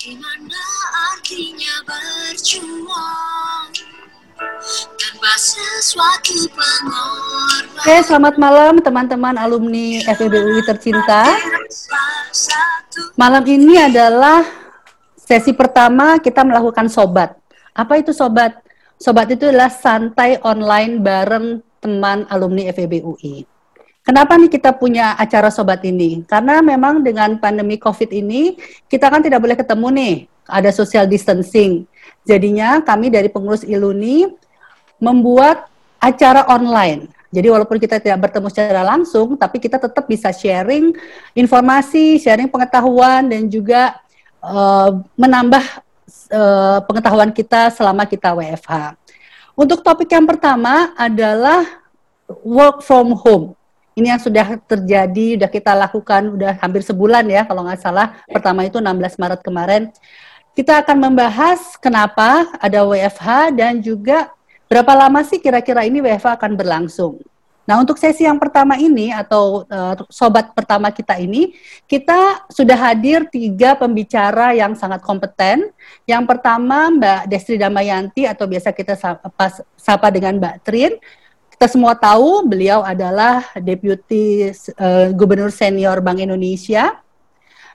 Gimana artinya berjuang tanpa sesuatu pengorbanan. Oke, selamat malam teman-teman alumni FEBUI tercinta. Malam ini adalah sesi pertama kita melakukan sobat. Apa itu sobat? Sobat itu adalah santai online bareng teman alumni FEBUI. Kenapa nih kita punya acara sobat ini? Karena memang dengan pandemi COVID ini kita kan tidak boleh ketemu nih, ada social distancing. Jadinya kami dari pengurus Iluni membuat acara online. Jadi walaupun kita tidak bertemu secara langsung, tapi kita tetap bisa sharing informasi, sharing pengetahuan dan juga uh, menambah uh, pengetahuan kita selama kita WFH. Untuk topik yang pertama adalah work from home ini yang sudah terjadi, sudah kita lakukan, sudah hampir sebulan ya kalau nggak salah. Pertama itu 16 Maret kemarin. Kita akan membahas kenapa ada WFH dan juga berapa lama sih kira-kira ini WFH akan berlangsung. Nah, untuk sesi yang pertama ini atau uh, sobat pertama kita ini, kita sudah hadir tiga pembicara yang sangat kompeten. Yang pertama Mbak Destri Damayanti atau biasa kita sapa, sapa dengan Mbak Trin. Kita semua tahu beliau adalah Deputi uh, Gubernur Senior Bank Indonesia.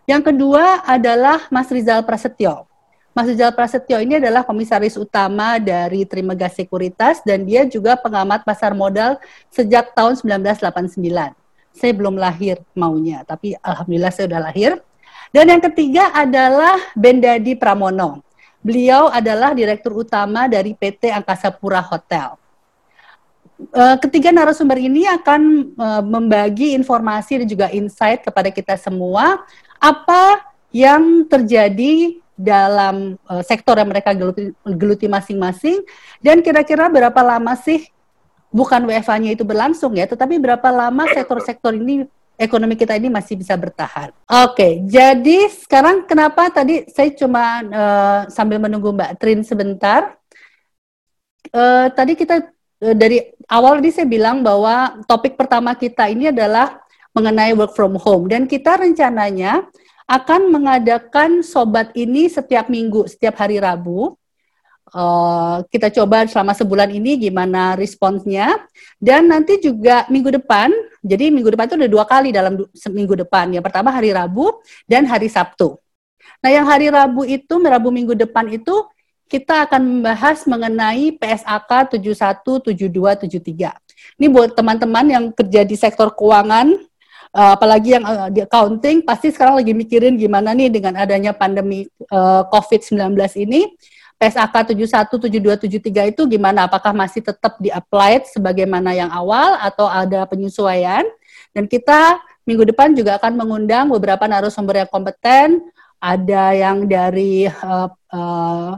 Yang kedua adalah Mas Rizal Prasetyo. Mas Rizal Prasetyo ini adalah komisaris utama dari Trimegas Sekuritas dan dia juga pengamat pasar modal sejak tahun 1989. Saya belum lahir maunya, tapi alhamdulillah saya sudah lahir. Dan yang ketiga adalah Bendadi Pramono. Beliau adalah direktur utama dari PT Angkasa Pura Hotel ketiga narasumber ini akan uh, membagi informasi dan juga insight kepada kita semua apa yang terjadi dalam uh, sektor yang mereka geluti, masing-masing dan kira-kira berapa lama sih bukan WFA-nya itu berlangsung ya, tetapi berapa lama sektor-sektor ini ekonomi kita ini masih bisa bertahan. Oke, jadi sekarang kenapa tadi saya cuma uh, sambil menunggu Mbak Trin sebentar. Uh, tadi kita Eh, dari awal tadi saya bilang bahwa topik pertama kita ini adalah mengenai work from home dan kita rencananya akan mengadakan sobat ini setiap minggu, setiap hari Rabu. Uh, kita coba selama sebulan ini gimana responsnya dan nanti juga minggu depan. Jadi minggu depan itu ada dua kali dalam seminggu depan. Yang pertama hari Rabu dan hari Sabtu. Nah yang hari Rabu itu, Rabu minggu depan itu kita akan membahas mengenai PSAK 71, 72, 73. Ini buat teman-teman yang kerja di sektor keuangan, uh, apalagi yang uh, di accounting, pasti sekarang lagi mikirin gimana nih dengan adanya pandemi uh, COVID-19 ini, PSAK 71, 72, 73 itu gimana? Apakah masih tetap di-applied sebagaimana yang awal atau ada penyesuaian? Dan kita minggu depan juga akan mengundang beberapa narasumber yang kompeten, ada yang dari uh, uh,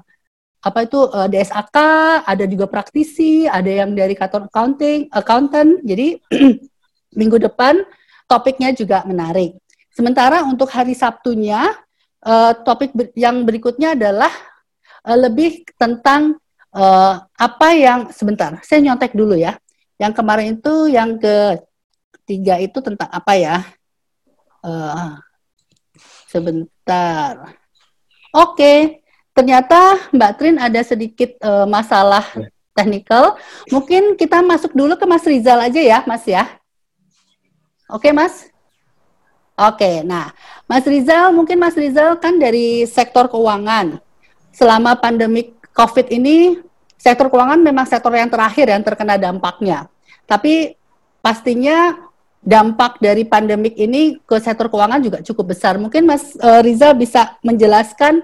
apa itu uh, eh, DSAK, ada juga praktisi, ada yang dari kantor accounting, accountant. Jadi minggu depan topiknya juga menarik. Sementara untuk hari Sabtunya uh, topik ber yang berikutnya adalah uh, lebih tentang uh, apa yang sebentar. Saya nyontek dulu ya. Yang kemarin itu yang ketiga itu tentang apa ya? Uh, sebentar. Oke. Okay ternyata Mbak Trin ada sedikit uh, masalah ya. technical. Mungkin kita masuk dulu ke Mas Rizal aja ya, Mas ya. Oke, Mas? Oke, nah, Mas Rizal, mungkin Mas Rizal kan dari sektor keuangan. Selama pandemi COVID ini, sektor keuangan memang sektor yang terakhir yang terkena dampaknya. Tapi pastinya dampak dari pandemik ini ke sektor keuangan juga cukup besar. Mungkin Mas uh, Rizal bisa menjelaskan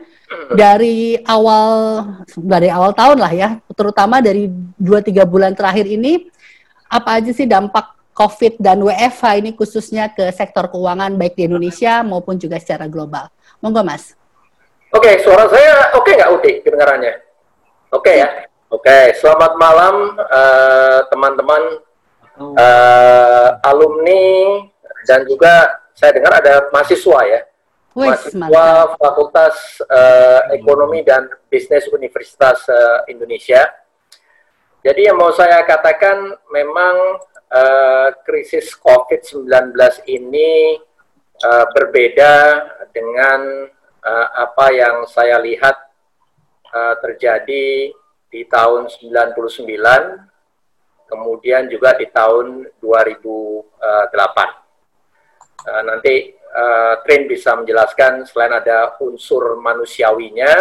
dari awal dari awal tahun lah ya, terutama dari 2-3 bulan terakhir ini, apa aja sih dampak COVID dan WFH ini khususnya ke sektor keuangan baik di Indonesia maupun juga secara global. Monggo Mas. Oke, okay, suara saya oke okay nggak Uti kedengarannya? Oke okay, ya. Oke, okay, selamat malam eh, teman-teman uh, uh, alumni dan juga saya dengar ada mahasiswa ya. Mahasiswa Fakultas uh, Ekonomi dan Bisnis Universitas uh, Indonesia. Jadi yang mau saya katakan memang uh, krisis COVID-19 ini uh, berbeda dengan uh, apa yang saya lihat uh, terjadi di tahun 99, kemudian juga di tahun 2008. Uh, nanti uh, Trin bisa menjelaskan selain ada unsur manusiawinya,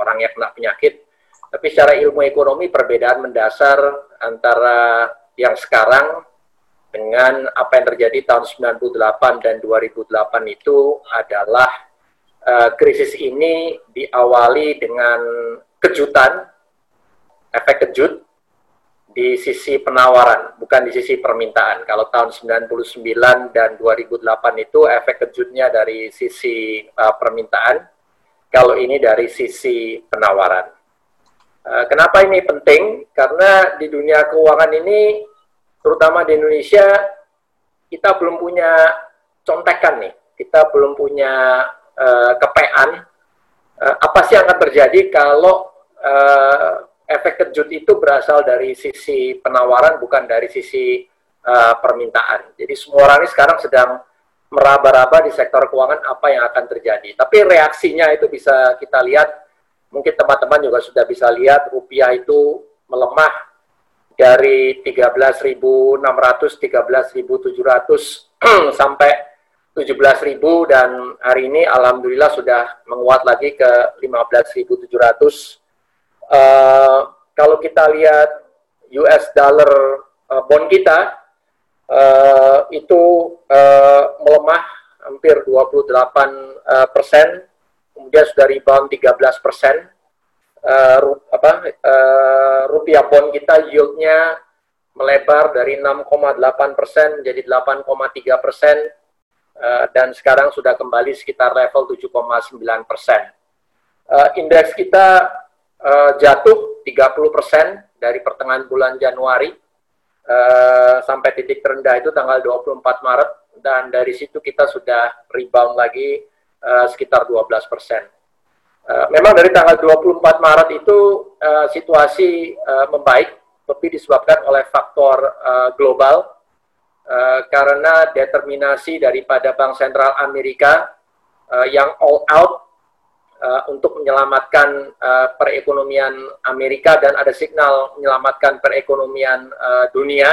orang yang kena penyakit, tapi secara ilmu ekonomi perbedaan mendasar antara yang sekarang dengan apa yang terjadi tahun 98 dan 2008 itu adalah uh, krisis ini diawali dengan kejutan, efek kejut di sisi penawaran, bukan di sisi permintaan. Kalau tahun 99 dan 2008 itu efek kejutnya dari sisi uh, permintaan, kalau ini dari sisi penawaran. Uh, kenapa ini penting? Karena di dunia keuangan ini terutama di Indonesia kita belum punya contekan nih, kita belum punya uh, kepean uh, apa sih yang akan terjadi kalau uh, efek kejut itu berasal dari sisi penawaran bukan dari sisi uh, permintaan. Jadi semua orang ini sekarang sedang meraba-raba di sektor keuangan apa yang akan terjadi. Tapi reaksinya itu bisa kita lihat, mungkin teman-teman juga sudah bisa lihat rupiah itu melemah dari 13.600, 13.700 sampai 17.000 dan hari ini alhamdulillah sudah menguat lagi ke 15.700. Uh, kalau kita lihat US dollar uh, bond kita uh, itu uh, melemah hampir 28 uh, persen, kemudian sudah rebound 13 persen uh, apa uh, rupiah bond kita yieldnya melebar dari 6,8 persen jadi 8,3 persen uh, dan sekarang sudah kembali sekitar level 7,9 persen. Uh, indeks kita uh, jatuh 30 persen dari pertengahan bulan Januari uh, sampai titik terendah itu tanggal 24 Maret dan dari situ kita sudah rebound lagi uh, sekitar 12 persen. Eh, memang dari tanggal 24 Maret itu uh, situasi uh, membaik, lebih disebabkan oleh faktor uh, global uh, karena determinasi daripada Bank Sentral Amerika uh, yang all out uh, untuk menyelamatkan uh, perekonomian Amerika dan ada signal menyelamatkan perekonomian uh, dunia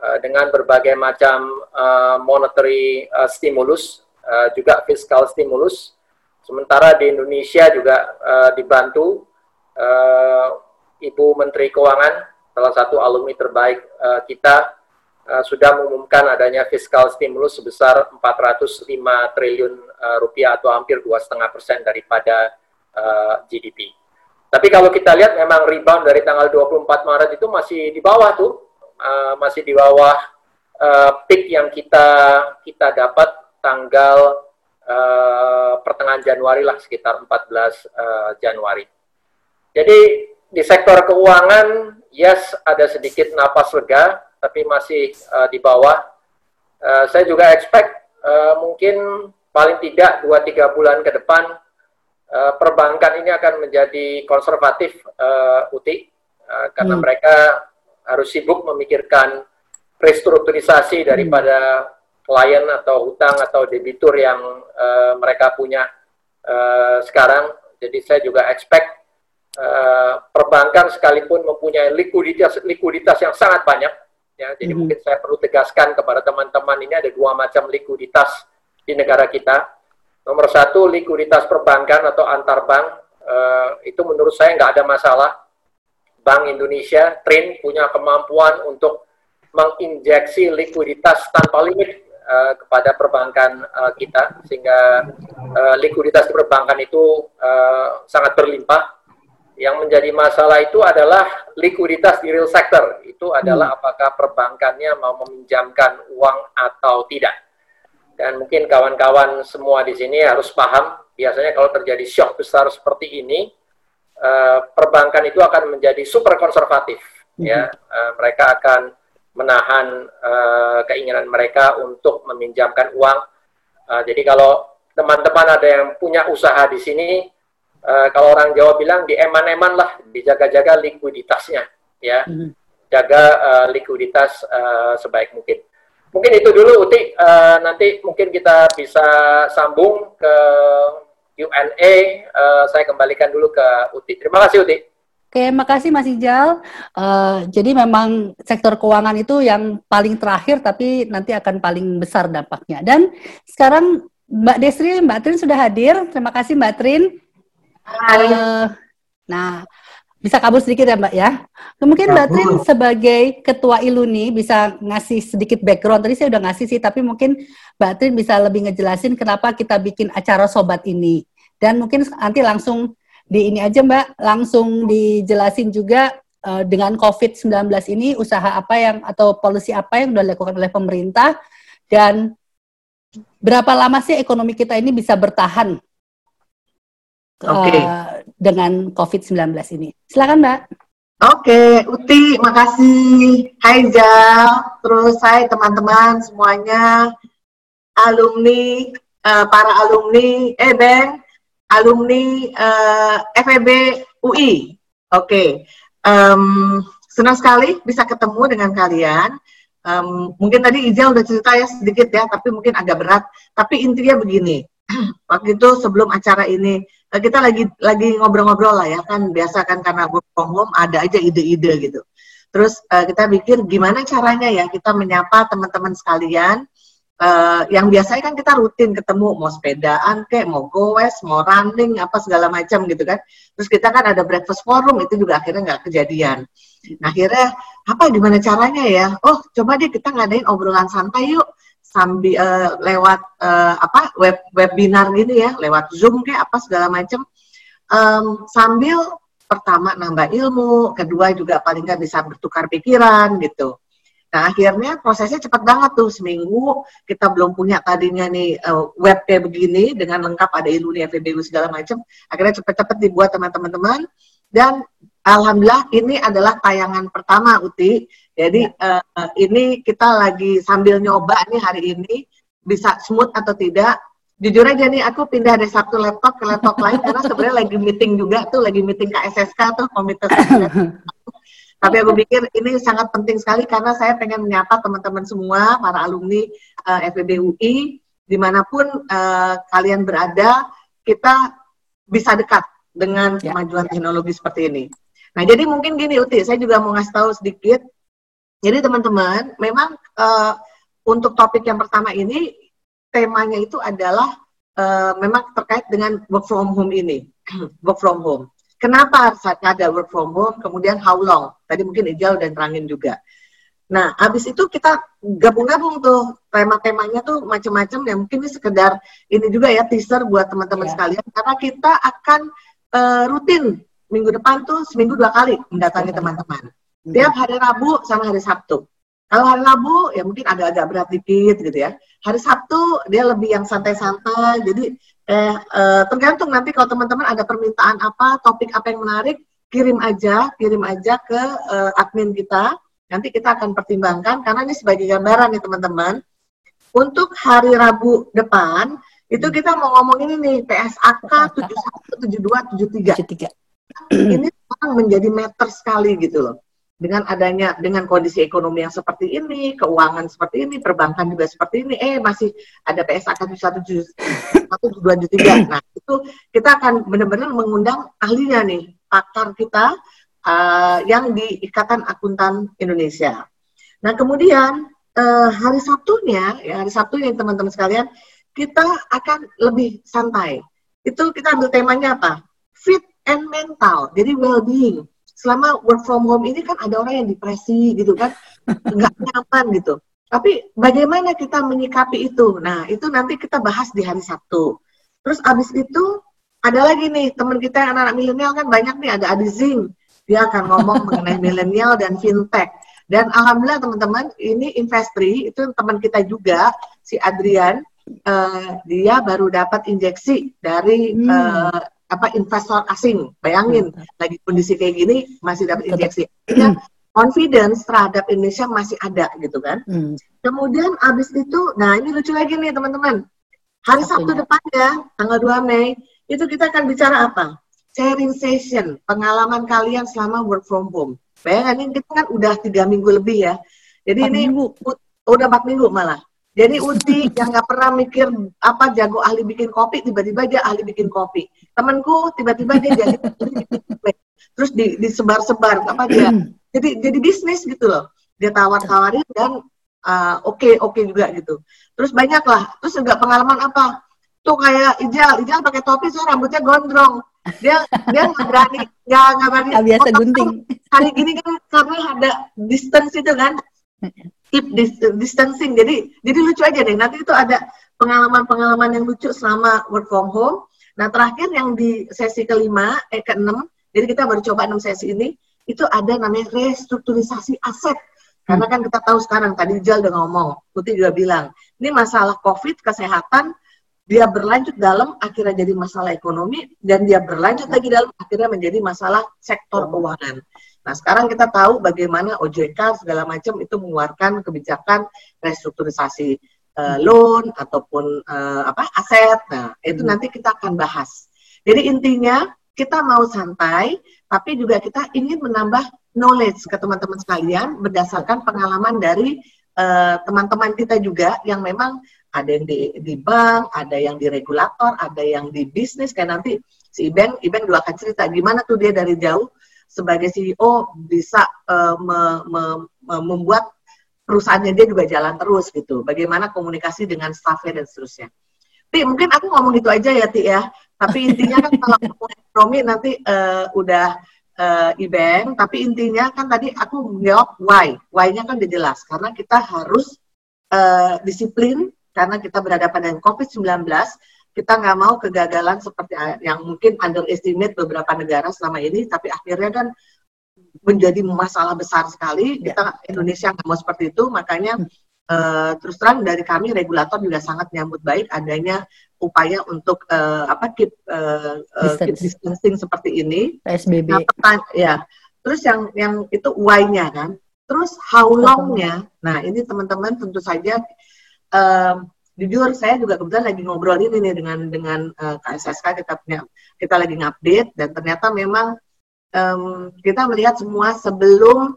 uh, dengan berbagai macam uh, monetary uh, stimulus, uh, juga fiscal stimulus. Sementara di Indonesia juga uh, dibantu uh, Ibu Menteri Keuangan, salah satu alumni terbaik uh, kita, uh, sudah mengumumkan adanya fiskal stimulus sebesar 405 triliun uh, rupiah atau hampir 2,5 persen daripada uh, GDP. Tapi kalau kita lihat memang rebound dari tanggal 24 Maret itu masih di bawah tuh, uh, masih di bawah uh, peak yang kita kita dapat tanggal uh, pertengahan Januari lah sekitar 14 uh, eh, Januari. Jadi di sektor keuangan yes ada sedikit napas lega tapi masih uh, di bawah. Uh, saya juga expect uh, mungkin paling tidak 2-3 bulan ke depan uh, perbankan ini akan menjadi konservatif uh, UTI uh, karena hmm. mereka harus sibuk memikirkan restrukturisasi daripada klien atau hutang atau debitur yang uh, mereka punya uh, sekarang. Jadi saya juga expect uh, perbankan sekalipun mempunyai likuiditas likuiditas yang sangat banyak. Ya, jadi mm -hmm. mungkin saya perlu tegaskan kepada teman-teman ini ada dua macam likuiditas di negara kita. Nomor satu likuiditas perbankan atau antar bank uh, itu menurut saya nggak ada masalah. Bank Indonesia, TRIN punya kemampuan untuk menginjeksi likuiditas tanpa limit uh, kepada perbankan uh, kita sehingga uh, likuiditas di perbankan itu uh, sangat berlimpah. Yang menjadi masalah itu adalah likuiditas di real sector. Itu adalah hmm. apakah perbankannya mau meminjamkan uang atau tidak. Dan mungkin kawan-kawan semua di sini harus paham, biasanya kalau terjadi shock besar seperti ini, uh, perbankan itu akan menjadi super konservatif. Ya, uh, mereka akan menahan uh, keinginan mereka untuk meminjamkan uang. Jadi kalau teman-teman ada yang punya usaha di sini, uh, kalau orang Jawa bilang di eman-eman lah, dijaga-jaga likuiditasnya, ya, mm-hmm. jaga uh, likuiditas uh, sebaik mungkin. Mungkin itu dulu, Uti. Uh, nanti mungkin kita bisa sambung ke Q&A. Uh, saya kembalikan dulu ke Uti. Terima kasih Uti. Oke, makasih Mas Ijal. Uh, jadi memang sektor keuangan itu yang paling terakhir, tapi nanti akan paling besar dampaknya. Dan sekarang Mbak Desri, Mbak Trin sudah hadir. Terima kasih Mbak Trin. Uh, nah, bisa kabur sedikit ya Mbak ya. Mungkin Mbak Trin sebagai ketua Iluni bisa ngasih sedikit background. Tadi saya udah ngasih sih, tapi mungkin Mbak Trin bisa lebih ngejelasin kenapa kita bikin acara sobat ini. Dan mungkin nanti langsung di ini aja Mbak, langsung dijelasin juga uh, dengan COVID-19 ini usaha apa yang atau polisi apa yang sudah dilakukan oleh pemerintah dan berapa lama sih ekonomi kita ini bisa bertahan okay. uh, dengan COVID-19 ini. Silakan Mbak. Oke, okay, Uti, makasih. Hai Jal, terus saya teman-teman semuanya, alumni, uh, para alumni, eh Ben, alumni uh, eh, FEB UI. Oke, okay. um, senang sekali bisa ketemu dengan kalian. Um, mungkin tadi Ijal udah cerita ya sedikit ya, tapi mungkin agak berat. Tapi intinya begini, waktu itu sebelum acara ini eh, kita lagi lagi ngobrol-ngobrol lah ya kan biasa kan karena work from home ada aja ide-ide gitu. Terus uh, kita pikir gimana caranya ya kita menyapa teman-teman sekalian uh, yang biasanya kan kita rutin ketemu mau sepedaan kayak mau goes mau running apa segala macam gitu kan. Terus kita kan ada breakfast forum itu juga akhirnya nggak kejadian. Nah akhirnya apa gimana caranya ya? Oh coba deh kita ngadain obrolan santai yuk sambil uh, lewat uh, apa web webinar gini ya lewat zoom kayak apa segala macam um, sambil pertama nambah ilmu kedua juga paling nggak bisa bertukar pikiran gitu Nah akhirnya prosesnya cepat banget tuh seminggu kita belum punya tadinya nih uh, web kayak begini dengan lengkap ada iluni FEBU segala macam. Akhirnya cepat-cepat dibuat teman-teman dan alhamdulillah ini adalah tayangan pertama Uti. Jadi ya. uh, ini kita lagi sambil nyoba nih hari ini bisa smooth atau tidak. Jujur aja nih aku pindah dari satu laptop ke laptop lain karena sebenarnya lagi meeting juga tuh lagi meeting KSSK tuh komite Tapi aku pikir ini sangat penting sekali karena saya pengen menyapa teman-teman semua, para alumni uh, eh, FEB UI, di mana pun uh, kalian berada, kita bisa dekat dengan ya. kemajuan teknologi seperti ini. Nah, jadi mungkin gini Uti, saya juga mau ngasih tahu sedikit. Jadi teman-teman, memang uh, untuk topik yang pertama ini, temanya itu adalah uh, memang terkait dengan work from home ini, work from home. Kenapa harus ada work from home? Kemudian how long? Tadi mungkin Ijal dan terangin juga. Nah, habis itu kita gabung-gabung tuh tema-temanya tuh macam-macam ya. Mungkin ini sekedar ini juga ya teaser buat teman-teman yeah. sekalian karena kita akan uh, rutin minggu depan tuh seminggu dua kali mendatangi teman-teman. Tiap hari Rabu sama hari Sabtu. Kalau hari Rabu ya mungkin agak-agak berat dikit gitu ya. Hari Sabtu dia lebih yang santai-santai. Jadi eh, eh tergantung nanti kalau teman-teman ada permintaan apa, topik apa yang menarik, kirim aja, kirim aja ke eh, admin kita. Nanti kita akan pertimbangkan karena ini sebagai gambaran nih teman-teman. Untuk hari Rabu depan itu hmm. kita mau ngomong ini nih PSAK 71, 72, 73. 73. Ini sekarang menjadi meter sekali gitu loh dengan adanya dengan kondisi ekonomi yang seperti ini, keuangan seperti ini, perbankan juga seperti ini, eh masih ada PSAK 173. Nah, itu kita akan benar-benar mengundang ahlinya nih, pakar kita uh, yang di Ikatan Akuntan Indonesia. Nah, kemudian uh, hari Sabtunya, ya hari Sabtunya teman-teman sekalian, kita akan lebih santai. Itu kita ambil temanya apa? Fit and mental, jadi well-being selama work from home ini kan ada orang yang depresi gitu kan, nggak nyaman gitu. Tapi bagaimana kita menyikapi itu? Nah, itu nanti kita bahas di hari Sabtu. Terus abis itu ada lagi nih teman kita yang anak-anak milenial kan banyak nih ada Adi Zing. Dia akan ngomong mengenai milenial dan fintech. Dan alhamdulillah teman-teman ini Investri itu teman kita juga si Adrian uh, dia baru dapat injeksi dari hmm. uh, apa investor asing. Bayangin hmm. lagi kondisi kayak gini masih dapat injeksi. Ya, confidence terhadap Indonesia masih ada gitu kan. Hmm. Kemudian abis itu, nah ini lucu lagi nih teman-teman. Hari Sabtu depan ya, tanggal 2 Mei, itu kita akan bicara apa? Sharing session, pengalaman kalian selama work from home. Bayangin kita kan udah tiga minggu lebih ya. Jadi ini minggu. udah empat minggu malah. Jadi Uti yang nggak pernah mikir apa jago ahli bikin kopi, tiba-tiba dia ahli bikin kopi. Temanku tiba-tiba dia jadi terus di, disebar-sebar apa dia. Jadi jadi bisnis gitu loh. Dia tawar-tawarin dan uh, oke okay, oke okay juga gitu. Terus banyak lah. Terus juga pengalaman apa? Tuh kayak Ijal, Ijal pakai topi so rambutnya gondrong. Dia dia nggak berani, nggak nggak berani. Gak biasa gunting. Hari gini kan karena ada distance itu kan keep distancing. Jadi jadi lucu aja deh. Nanti itu ada pengalaman-pengalaman yang lucu selama work from home. Nah terakhir yang di sesi kelima, eh keenam, jadi kita baru coba enam sesi ini, itu ada namanya restrukturisasi aset. Karena kan kita tahu sekarang, tadi Jal udah ngomong, Putih juga bilang, ini masalah COVID, kesehatan, dia berlanjut dalam akhirnya jadi masalah ekonomi dan dia berlanjut lagi dalam akhirnya menjadi masalah sektor keuangan. Nah, sekarang kita tahu bagaimana OJK segala macam itu mengeluarkan kebijakan restrukturisasi uh, loan ataupun uh, apa aset. Nah, itu hmm. nanti kita akan bahas. Jadi intinya kita mau santai, tapi juga kita ingin menambah knowledge ke teman-teman sekalian berdasarkan pengalaman dari eh, teman-teman uh, kita juga yang memang ada yang di, di bank, ada yang di regulator, ada yang di bisnis. Kayak nanti si Iben, Iben juga akan cerita gimana tuh dia dari jauh sebagai CEO bisa uh, me, me, me, membuat perusahaannya dia juga jalan terus gitu. Bagaimana komunikasi dengan staffnya dan seterusnya. Ti, mungkin aku ngomong gitu aja ya, Ti ya. Tapi intinya kan kalau ekonomi nanti uh, udah uh, Iben, tapi intinya kan tadi aku jawab why. Why-nya kan udah jelas. Karena kita harus uh, disiplin, karena kita berhadapan dengan COVID-19, kita nggak mau kegagalan seperti yang mungkin underestimate beberapa negara selama ini, tapi akhirnya kan menjadi masalah besar sekali. Ya. Kita Indonesia nggak mau seperti itu, makanya uh, terus terang dari kami regulator juga sangat menyambut baik adanya upaya untuk uh, apa keep, uh, uh, keep distancing seperti ini. PSBB. Nah, ya. Terus yang yang itu why-nya kan. Terus how long-nya. Nah, ini teman-teman tentu saja um, jujur saya juga kebetulan lagi ngobrol ini nih dengan dengan uh, KSSK kita punya kita lagi ngupdate dan ternyata memang um, kita melihat semua sebelum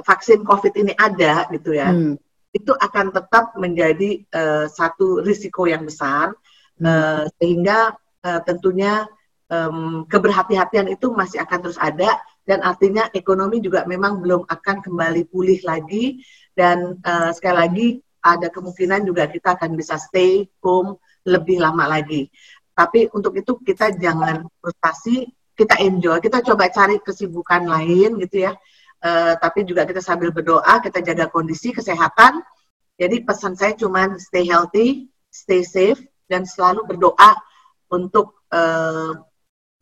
vaksin COVID ini ada gitu ya hmm. itu akan tetap menjadi uh, satu risiko yang besar hmm. uh, sehingga uh, tentunya um, keberhati-hatian itu masih akan terus ada dan artinya ekonomi juga memang belum akan kembali pulih lagi dan uh, sekali lagi ada kemungkinan juga kita akan bisa stay home lebih lama lagi. Tapi untuk itu kita jangan frustasi, kita enjoy, kita coba cari kesibukan lain gitu ya. Uh, tapi juga kita sambil berdoa, kita jaga kondisi kesehatan. Jadi pesan saya cuma stay healthy, stay safe, dan selalu berdoa untuk uh,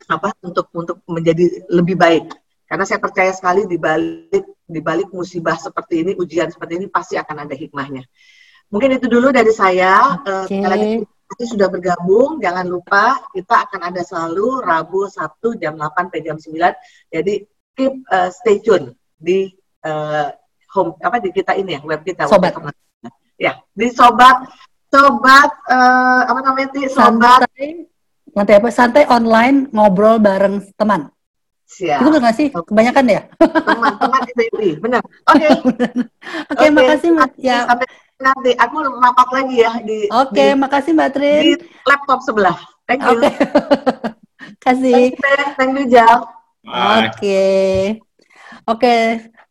apa? Untuk untuk menjadi lebih baik. Karena saya percaya sekali di balik di balik musibah seperti ini, ujian seperti ini pasti akan ada hikmahnya. Mungkin itu dulu dari saya. Okay. Uh, sudah bergabung, jangan lupa kita akan ada selalu Rabu, Sabtu jam 8 sampai jam 9. Jadi keep uh, stay tune di uh, home apa di kita ini ya, web kita. Sobat. Web kita. Ya, di sobat sobat uh, apa namanya sih? Sobat santai, santai apa? Santai online ngobrol bareng teman. Siap. Itu nggak sih? Kebanyakan ya? Teman-teman itu benar. Oke. Oke, makasih Mbak. Ya. Sampai nanti aku rapat lagi ya di Oke, okay, makasih Mbak Trin. Di laptop sebelah. Thank you. Oke. Okay. Kasih. Thank you, Jal. Oke. Okay. Oke, okay.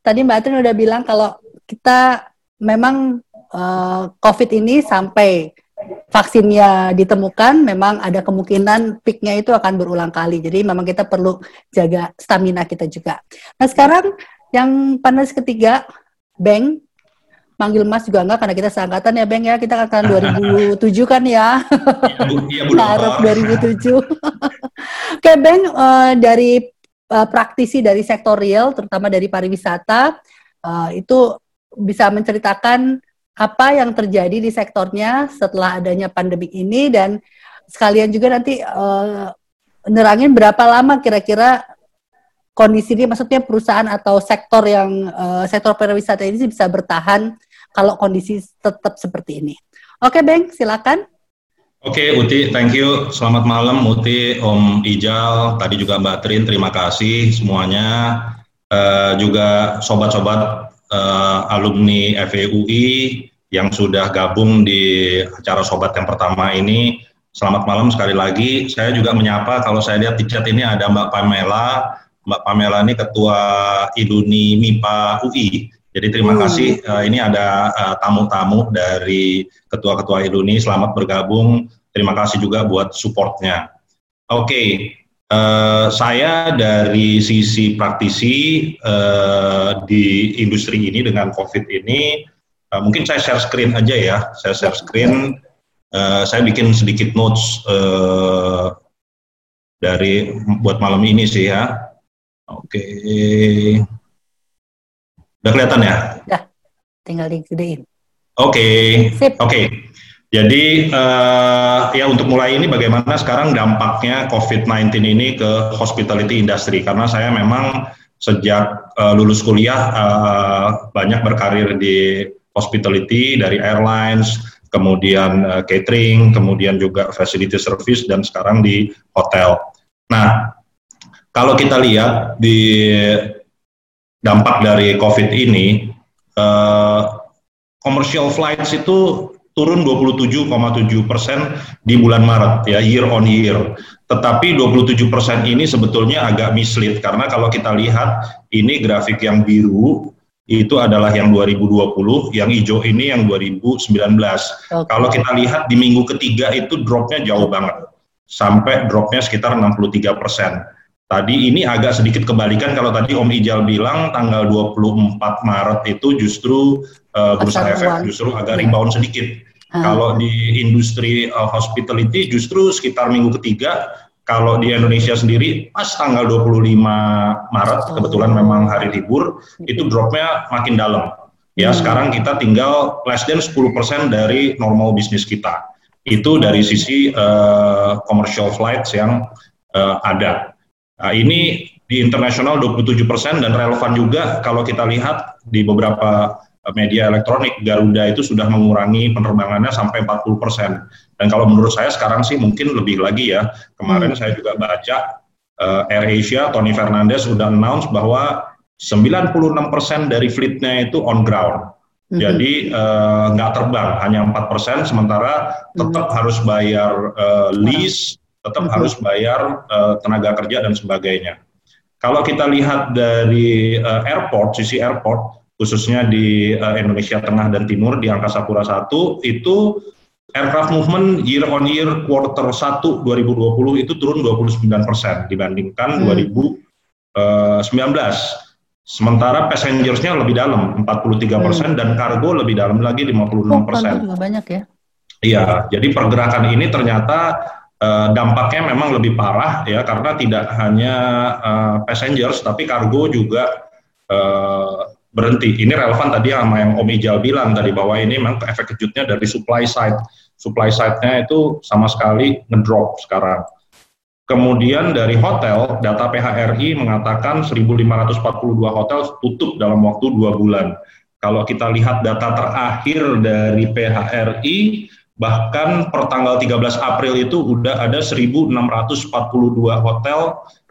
tadi Mbak Trin udah bilang kalau kita memang uh, COVID ini sampai vaksinnya ditemukan, memang ada kemungkinan peaknya itu akan berulang kali. Jadi memang kita perlu jaga stamina kita juga. Nah sekarang yang panas ketiga, Beng, manggil Mas juga enggak karena kita seangkatan ya Beng ya. Kita akan 2007 kan ya. Iya, iya 2007. Oke Beng, uh, dari uh, praktisi dari sektor real, terutama dari pariwisata, uh, itu bisa menceritakan apa yang terjadi di sektornya setelah adanya pandemi ini dan sekalian juga nanti uh, nerangin berapa lama kira-kira kondisi ini maksudnya perusahaan atau sektor yang uh, sektor pariwisata ini bisa bertahan kalau kondisi tetap seperti ini. Oke, Beng, silakan. Oke, Uti, thank you. Selamat malam, Uti, Om Ijal, tadi juga Mbak Trin, terima kasih semuanya. Uh, juga sobat-sobat uh, alumni FEUI yang sudah gabung di acara sobat yang pertama ini. Selamat malam sekali lagi. Saya juga menyapa kalau saya lihat di chat ini ada Mbak Pamela. Mbak Pamela ini ketua Iluni MIPA UI. Jadi terima hmm. kasih. Uh, ini ada eh, tamu-tamu uh, dari ketua-ketua Iluni. Selamat bergabung. Terima kasih juga buat supportnya. Oke, okay. uh, saya dari sisi praktisi uh, di industri ini dengan COVID ini, uh, mungkin saya share screen aja ya. Saya share screen uh, saya bikin sedikit notes uh, dari buat malam ini sih ya. Oke. Okay. Udah kelihatan ya? Udah. Tinggal digedein. Oke. Okay. Oke. Okay. Jadi uh, ya untuk mulai ini bagaimana sekarang dampaknya COVID-19 ini ke hospitality industry karena saya memang sejak uh, lulus kuliah uh, banyak berkarir di hospitality dari airlines, kemudian uh, catering, kemudian juga facility service dan sekarang di hotel. Nah, kalau kita lihat di dampak dari COVID ini, uh, commercial flights itu turun 27,7 persen di bulan Maret ya year on year. Tetapi 27 persen ini sebetulnya agak mislead karena kalau kita lihat ini grafik yang biru itu adalah yang 2020, yang hijau ini yang 2019. Okay. Kalau kita lihat di minggu ketiga itu dropnya jauh banget, sampai dropnya sekitar 63 persen. Tadi ini agak sedikit kebalikan kalau tadi Om Ijal bilang tanggal 24 Maret itu justru uh, bursa efek justru agak iya. rebound sedikit. Hmm. Kalau di industri uh, hospitality justru sekitar minggu ketiga kalau di Indonesia sendiri pas tanggal 25 Maret kebetulan memang hari libur itu dropnya makin dalam. Ya hmm. sekarang kita tinggal less than 10% dari normal bisnis kita. Itu dari sisi uh, commercial flights yang uh, ada. Nah, ini di internasional 27% dan relevan juga kalau kita lihat di beberapa media elektronik Garuda itu sudah mengurangi penerbangannya sampai 40 persen. Dan kalau menurut saya sekarang sih mungkin lebih lagi ya. Kemarin hmm. saya juga baca uh, Air Asia, Tony Fernandez sudah announce bahwa 96 persen dari fleetnya itu on ground. Hmm. Jadi eh, nggak uh, terbang, hanya 4 persen, sementara tetap hmm. harus bayar uh, lease, tetap hmm. harus bayar uh, tenaga kerja dan sebagainya. Kalau kita lihat dari uh, airport, sisi airport, khususnya di uh, Indonesia Tengah dan Timur di Angkasa Pura 1 itu aircraft movement year on year quarter 1 2020 itu turun 29 persen dibandingkan hmm. 2019. Eh, Sementara passengersnya lebih dalam 43 persen hmm. dan kargo lebih dalam lagi 56 persen. Oh, juga banyak ya? Iya, jadi pergerakan ini ternyata uh, dampaknya memang lebih parah ya karena tidak hanya uh, passengers tapi kargo juga uh, berhenti. Ini relevan tadi sama yang Om Ijal bilang tadi bahwa ini memang efek kejutnya dari supply side. Supply side-nya itu sama sekali ngedrop sekarang. Kemudian dari hotel, data PHRI mengatakan 1.542 hotel tutup dalam waktu dua bulan. Kalau kita lihat data terakhir dari PHRI, bahkan per tanggal 13 April itu udah ada 1.642 hotel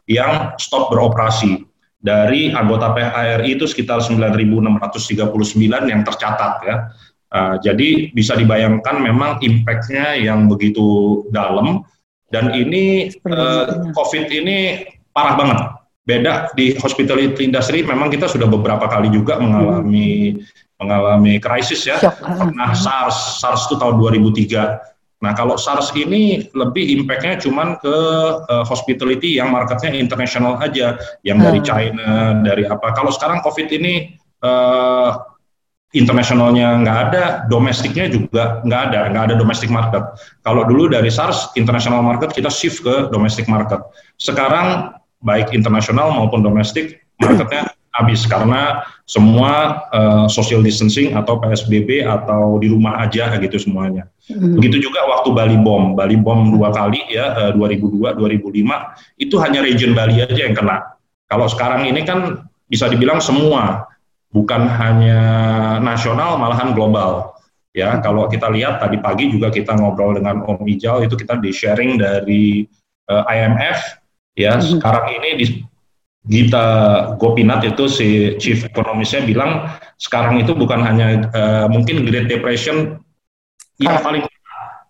yang stop beroperasi dari anggota PHRI itu sekitar 9.639 yang tercatat ya. Uh, jadi bisa dibayangkan memang impact-nya yang begitu dalam dan ini uh, COVID ini parah banget. Beda di hospitality industry memang kita sudah beberapa kali juga mengalami hmm. Mengalami krisis ya. Pernah SARS, SARS itu tahun 2003 Nah, kalau SARS ini lebih impact-nya cuman ke uh, hospitality yang marketnya internasional aja, yang dari hmm. China, dari apa. Kalau sekarang COVID ini uh, internasionalnya nggak ada, domestiknya juga nggak ada, nggak ada domestic market. Kalau dulu dari SARS, international market kita shift ke domestic market. Sekarang baik internasional maupun domestik marketnya habis karena semua uh, social distancing atau PSBB atau di rumah aja gitu semuanya. Hmm. Begitu juga waktu Bali Bom, Bali Bom dua kali ya uh, 2002, 2005 itu hanya region Bali aja yang kena. Kalau sekarang ini kan bisa dibilang semua, bukan hanya nasional malahan global. Ya, kalau kita lihat tadi pagi juga kita ngobrol dengan Om Ijal itu kita di sharing dari uh, IMF ya, hmm. sekarang ini di Gita Gopinath itu si chief ekonomisnya bilang sekarang itu bukan hanya uh, mungkin Great Depression yang paling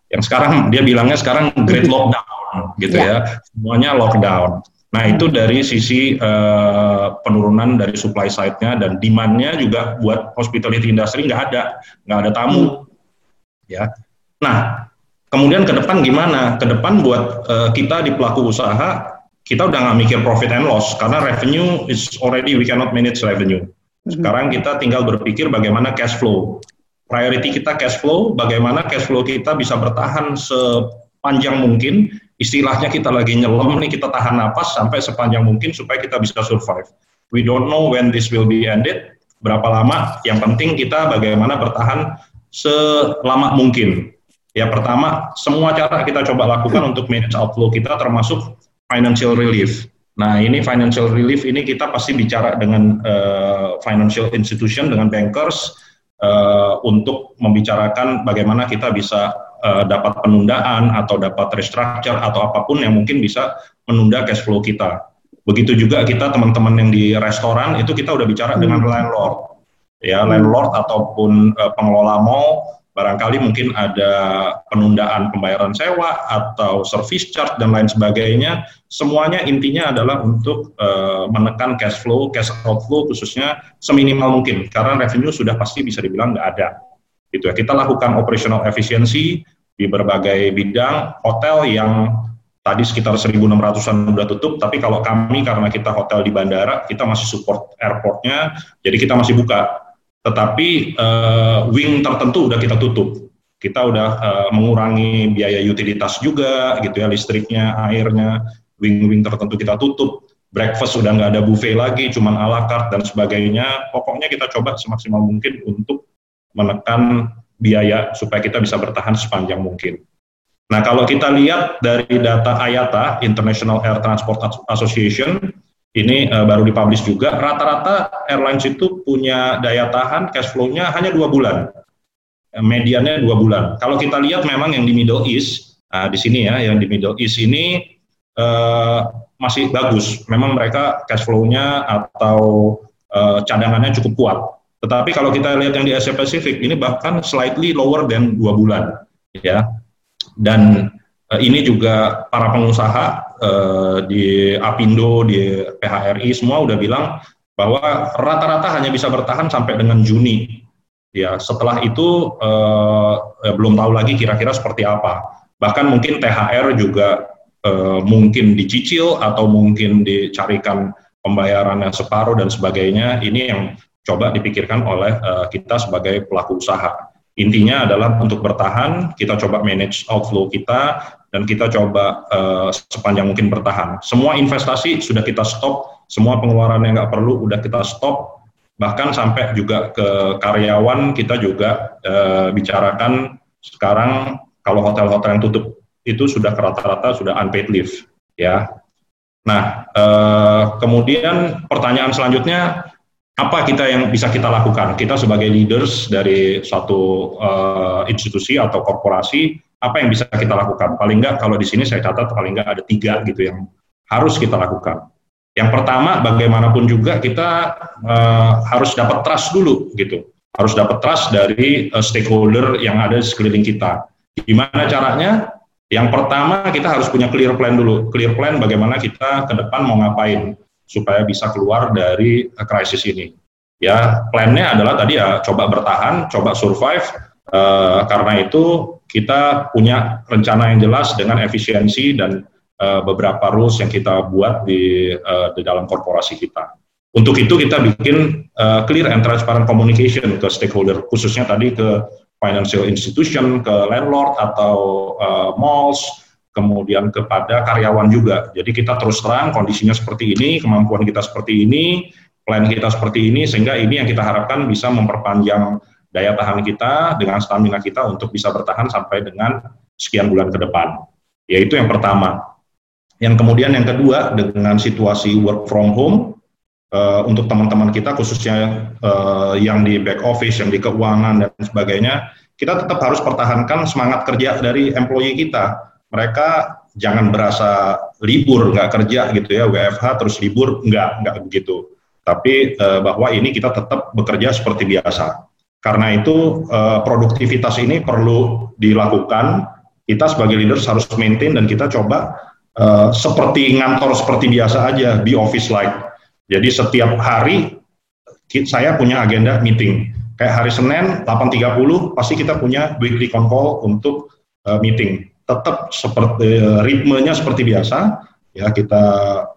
yang sekarang dia bilangnya sekarang Great Lockdown gitu yeah. ya semuanya lockdown. Nah itu dari sisi uh, penurunan dari supply side-nya dan demand-nya juga buat hospitality industry nggak ada nggak ada tamu hmm. ya. Nah kemudian ke depan gimana? Ke depan buat uh, kita di pelaku usaha kita udah nggak mikir profit and loss karena revenue is already we cannot manage revenue. Mhm. Sekarang kita tinggal berpikir bagaimana cash flow. Priority kita cash flow, bagaimana cash flow kita bisa bertahan sepanjang mungkin. Istilahnya kita lagi nyelam nih, kita tahan napas sampai sepanjang mungkin supaya kita bisa survive. We don't know when this will be ended, berapa lama. Yang penting kita bagaimana bertahan selama mungkin. Ya pertama, semua cara kita coba lakukan untuk manage outflow kita termasuk financial relief. Nah, ini financial relief ini kita pasti bicara dengan uh, financial institution, dengan bankers uh, untuk membicarakan bagaimana kita bisa uh, dapat penundaan atau dapat restructure atau apa pun yang mungkin bisa menunda cash flow kita. Begitu juga kita teman-teman yang di restoran itu kita udah bicara dengan hmm. landlord, ya landlord ataupun uh, pengelola mall barangkali mungkin ada penundaan pembayaran sewa atau service charge dan lain sebagainya. Semuanya intinya adalah untuk uh, menekan cash flow, cash outflow khususnya seminimal mungkin karena revenue sudah pasti bisa dibilang nggak ada. Gitu ya. Kita lakukan operational efficiency di berbagai bidang hotel yang tadi sekitar 1.600an udah tutup, tapi kalau kami karena kita hotel di bandara, kita masih support airportnya, jadi kita masih buka tetapi uh, wing tertentu udah kita tutup. Kita udah uh, mengurangi biaya utilitas juga, gitu ya, listriknya, airnya, wing-wing tertentu kita tutup. Breakfast sudah nggak ada buffet lagi, cuman ala carte dan sebagainya. Pokoknya kita coba semaksimal mungkin untuk menekan biaya supaya kita bisa bertahan sepanjang mungkin. Nah, kalau kita lihat dari data IATA, International Air Transport Association, ini uh, baru dipublish juga, rata-rata airlines itu punya daya tahan cash flow-nya hanya dua bulan, eh, mediannya dua bulan. Kalau kita lihat memang yang di Middle East, nah di sini ya, yang di Middle East ini uh, masih bagus. Memang mereka cash flow-nya atau uh, cadangannya cukup kuat. Tetapi kalau kita lihat yang di Asia Pacific, ini bahkan slightly lower than dua bulan, ya. Dan uh, ini juga para pengusaha Eh, di Apindo, di PHRI semua udah bilang bahwa rata-rata hanya bisa bertahan sampai dengan Juni. Ya, setelah itu eh, eh, belum tahu lagi kira-kira seperti apa. Bahkan mungkin THR juga eh, mungkin dicicil atau mungkin dicarikan pembayaran yang separuh dan sebagainya. Ini yang coba dipikirkan oleh eh, kita sebagai pelaku usaha. Intinya adalah untuk bertahan, kita coba manage outflow kita, dan kita coba uh, sepanjang mungkin bertahan. Semua investasi sudah kita stop, semua pengeluaran yang nggak perlu udah kita stop, bahkan sampai juga ke karyawan kita juga uh, bicarakan sekarang kalau hotel-hotel yang tutup itu sudah rata-rata sudah unpaid leave, ya. Nah, uh, kemudian pertanyaan selanjutnya apa kita yang bisa kita lakukan? Kita sebagai leaders dari suatu uh, institusi atau korporasi, apa yang bisa kita lakukan? Paling nggak kalau di sini saya catat paling nggak ada tiga gitu yang harus kita lakukan. Yang pertama, bagaimanapun juga kita uh, harus dapat trust dulu gitu, harus dapat trust dari uh, stakeholder yang ada di sekeliling kita. Gimana caranya? Yang pertama kita harus punya clear plan dulu. Clear plan bagaimana kita ke depan mau ngapain supaya bisa keluar dari krisis ini. Ya, plannya adalah tadi ya coba bertahan, coba survive. Uh, karena itu kita punya rencana yang jelas dengan efisiensi dan uh, beberapa rules yang kita buat di, uh, di dalam korporasi kita. Untuk itu kita bikin uh, clear and transparent communication ke stakeholder, khususnya tadi ke financial institution, ke landlord atau uh, malls, kemudian kepada karyawan juga. Jadi kita terus terang kondisinya seperti ini, kemampuan kita seperti ini, plan kita seperti ini, sehingga ini yang kita harapkan bisa memperpanjang daya tahan kita dengan stamina kita untuk bisa bertahan sampai dengan sekian bulan ke depan. Yaitu yang pertama. Yang kemudian yang kedua dengan situasi work from home uh, untuk teman-teman kita khususnya uh, yang di back office, yang di keuangan dan sebagainya, kita tetap harus pertahankan semangat kerja dari employee kita mereka jangan berasa libur nggak kerja gitu ya WFH terus libur nggak nggak begitu tapi uh, bahwa ini kita tetap bekerja seperti biasa karena itu uh, produktivitas ini perlu dilakukan. Kita sebagai leaders harus maintain dan kita coba uh, seperti ngantor seperti biasa aja di office like. Jadi setiap hari saya punya agenda meeting. Kayak hari Senin 8.30 pasti kita punya weekly call untuk uh, meeting. Tetap seperti ritmenya seperti biasa. Ya kita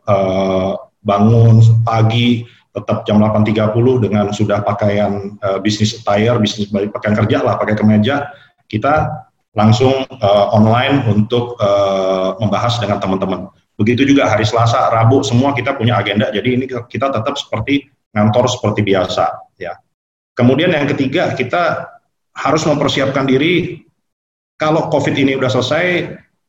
uh, bangun pagi tetap jam 8.30 dengan sudah pakaian uh, bisnis attire, bisnis pakaian kerja lah, pakai kemeja, kita langsung uh, online untuk uh, membahas dengan teman-teman. Begitu juga hari Selasa, Rabu, semua kita punya agenda, jadi ini kita tetap seperti ngantor seperti biasa. ya. Kemudian yang ketiga, kita harus mempersiapkan diri kalau COVID ini sudah selesai,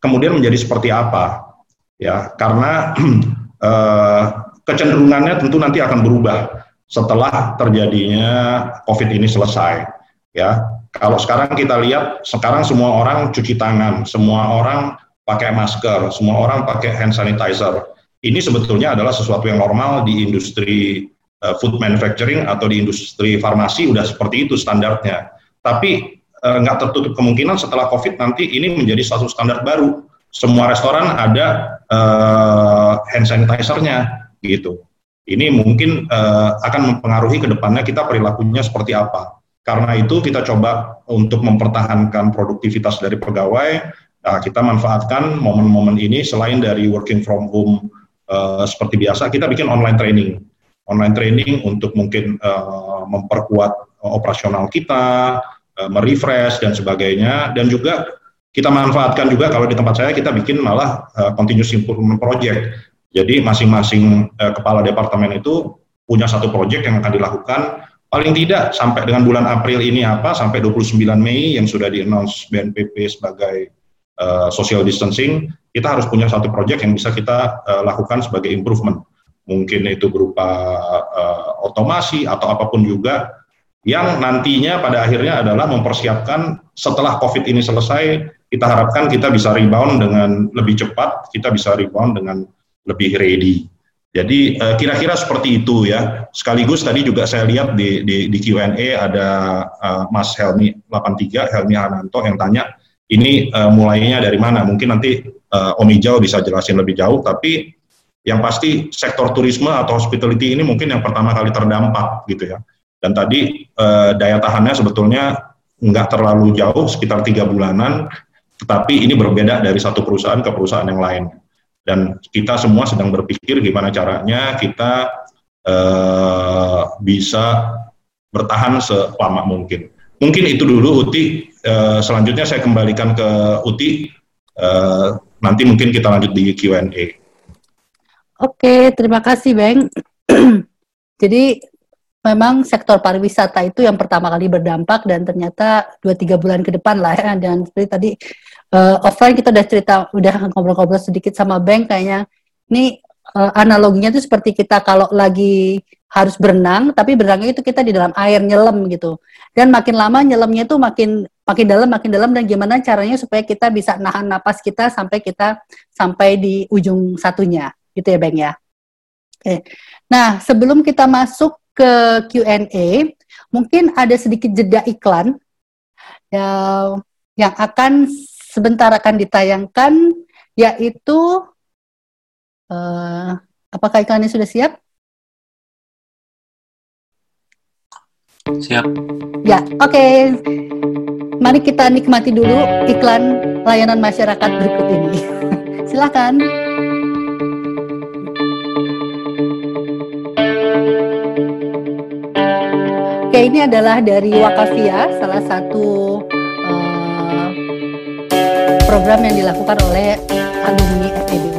kemudian menjadi seperti apa? Ya, karena eh, kecenderungannya tentu nanti akan berubah setelah terjadinya COVID ini selesai. Ya, kalau sekarang kita lihat, sekarang semua orang cuci tangan, semua orang pakai masker, semua orang pakai hand sanitizer. Ini sebetulnya adalah sesuatu yang normal di industri uh, food manufacturing atau di industri farmasi udah seperti itu standarnya. Tapi Eh, nggak uh, tertutup kemungkinan setelah COVID nanti ini menjadi satu standar baru. Semua restoran ada uh, hand sanitizer-nya gitu. Ini mungkin uh, akan mempengaruhi ke depannya kita perilakunya seperti apa. Karena itu kita coba untuk mempertahankan produktivitas dari pegawai, nah, kita manfaatkan momen-momen ini selain dari working from home uh, seperti biasa, kita bikin online training. Online training untuk mungkin uh, memperkuat operasional kita, Eh, merefresh dan sebagainya dan juga kita manfaatkan juga kalau di tempat saya kita bikin malah uh, continuous improvement project. Jadi masing-masing uh, kepala departemen itu punya satu project yang akan dilakukan paling tidak sampai dengan bulan April ini apa sampai 29 Mei yang sudah di-announce BNPB sebagai uh, social distancing, kita harus punya satu project yang bisa kita uh, lakukan sebagai improvement. Mungkin itu berupa uh, otomasi atau apa pun juga yang nantinya pada akhirnya adalah mempersiapkan setelah COVID ini selesai, kita harapkan kita bisa rebound dengan lebih cepat, kita bisa rebound dengan lebih ready. Jadi eh, kira-kira seperti itu ya. Sekaligus tadi juga saya lihat di, di, di Q&A ada uh, Mas Helmi 83, Helmi Hananto yang tanya, ini uh, mulainya dari mana? Mungkin nanti uh, Om Ijau bisa jelasin lebih jauh, tapi yang pasti sektor turisme atau hospitality ini mungkin yang pertama kali terdampak gitu ya. Dan tadi eh, daya tahannya sebetulnya nggak terlalu jauh, sekitar tiga bulanan, tetapi ini berbeda dari satu perusahaan ke perusahaan yang lain. Dan kita semua sedang berpikir gimana caranya kita eh, bisa bertahan selama mungkin. Mungkin itu dulu Uti. Eh, selanjutnya saya kembalikan ke Uti. Eh, nanti mungkin kita lanjut di Q&A. Oke, terima kasih Bang. Jadi memang sektor pariwisata itu yang pertama kali berdampak dan ternyata dua tiga bulan ke depan lah ya dan seperti tadi uh, offline kita udah cerita udah ngobrol-ngobrol sedikit sama bank kayaknya ini uh, analoginya itu seperti kita kalau lagi harus berenang tapi berenangnya itu kita di dalam air nyelam gitu dan makin lama nyelamnya itu makin makin dalam makin dalam dan gimana caranya supaya kita bisa nahan napas kita sampai kita sampai di ujung satunya gitu ya Bang ya. Oke. Nah, sebelum kita masuk ke Q&A, mungkin ada sedikit jeda iklan yang, yang akan sebentar akan ditayangkan, yaitu uh, apakah iklannya sudah siap? Siap. Ya, oke. Okay. Mari kita nikmati dulu iklan layanan masyarakat berikut ini. Silakan. Oke, ini adalah dari Wakafia, salah satu program yang dilakukan oleh alumni FEBU.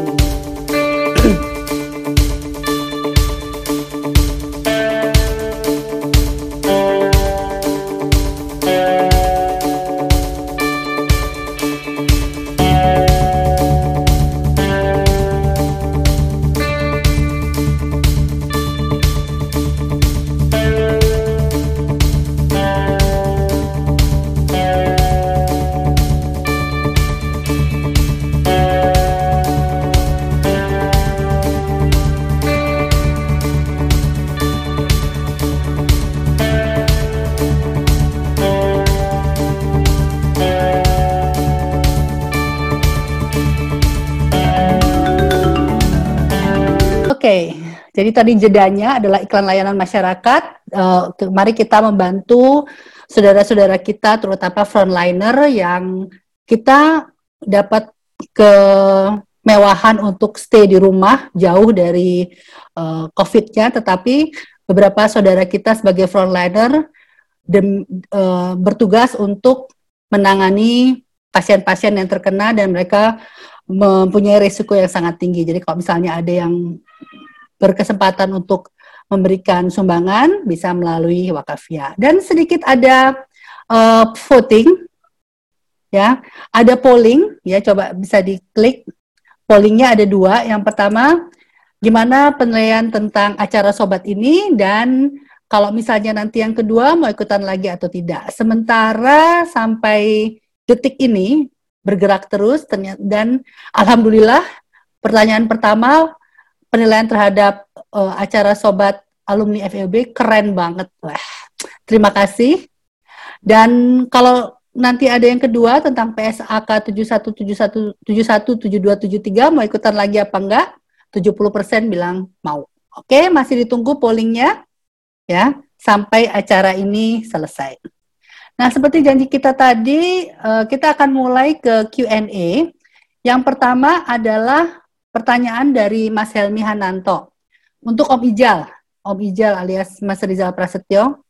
Jadi tadi jedanya adalah iklan layanan masyarakat. Uh, mari kita membantu saudara-saudara kita, terutama frontliner yang kita dapat kemewahan untuk stay di rumah jauh dari uh, COVID-nya, tetapi beberapa saudara kita sebagai frontliner uh, bertugas untuk menangani pasien-pasien yang terkena dan mereka mempunyai risiko yang sangat tinggi. Jadi kalau misalnya ada yang berkesempatan untuk memberikan sumbangan bisa melalui wakafia. Dan sedikit ada uh, voting, ya, ada polling, ya, coba bisa diklik. Pollingnya ada dua. Yang pertama, gimana penilaian tentang acara sobat ini dan kalau misalnya nanti yang kedua mau ikutan lagi atau tidak. Sementara sampai detik ini bergerak terus dan alhamdulillah pertanyaan pertama penilaian terhadap uh, acara sobat alumni FEB keren banget. Wah terima kasih. Dan kalau nanti ada yang kedua tentang PSAK 7171717273 mau ikutan lagi apa enggak? 70% bilang mau. Oke masih ditunggu pollingnya ya sampai acara ini selesai. Nah, seperti janji kita tadi, uh, kita akan mulai ke Q&A. Yang pertama adalah pertanyaan dari Mas Helmi Hananto. Untuk Om Ijal, Om Ijal alias Mas Rizal Prasetyo.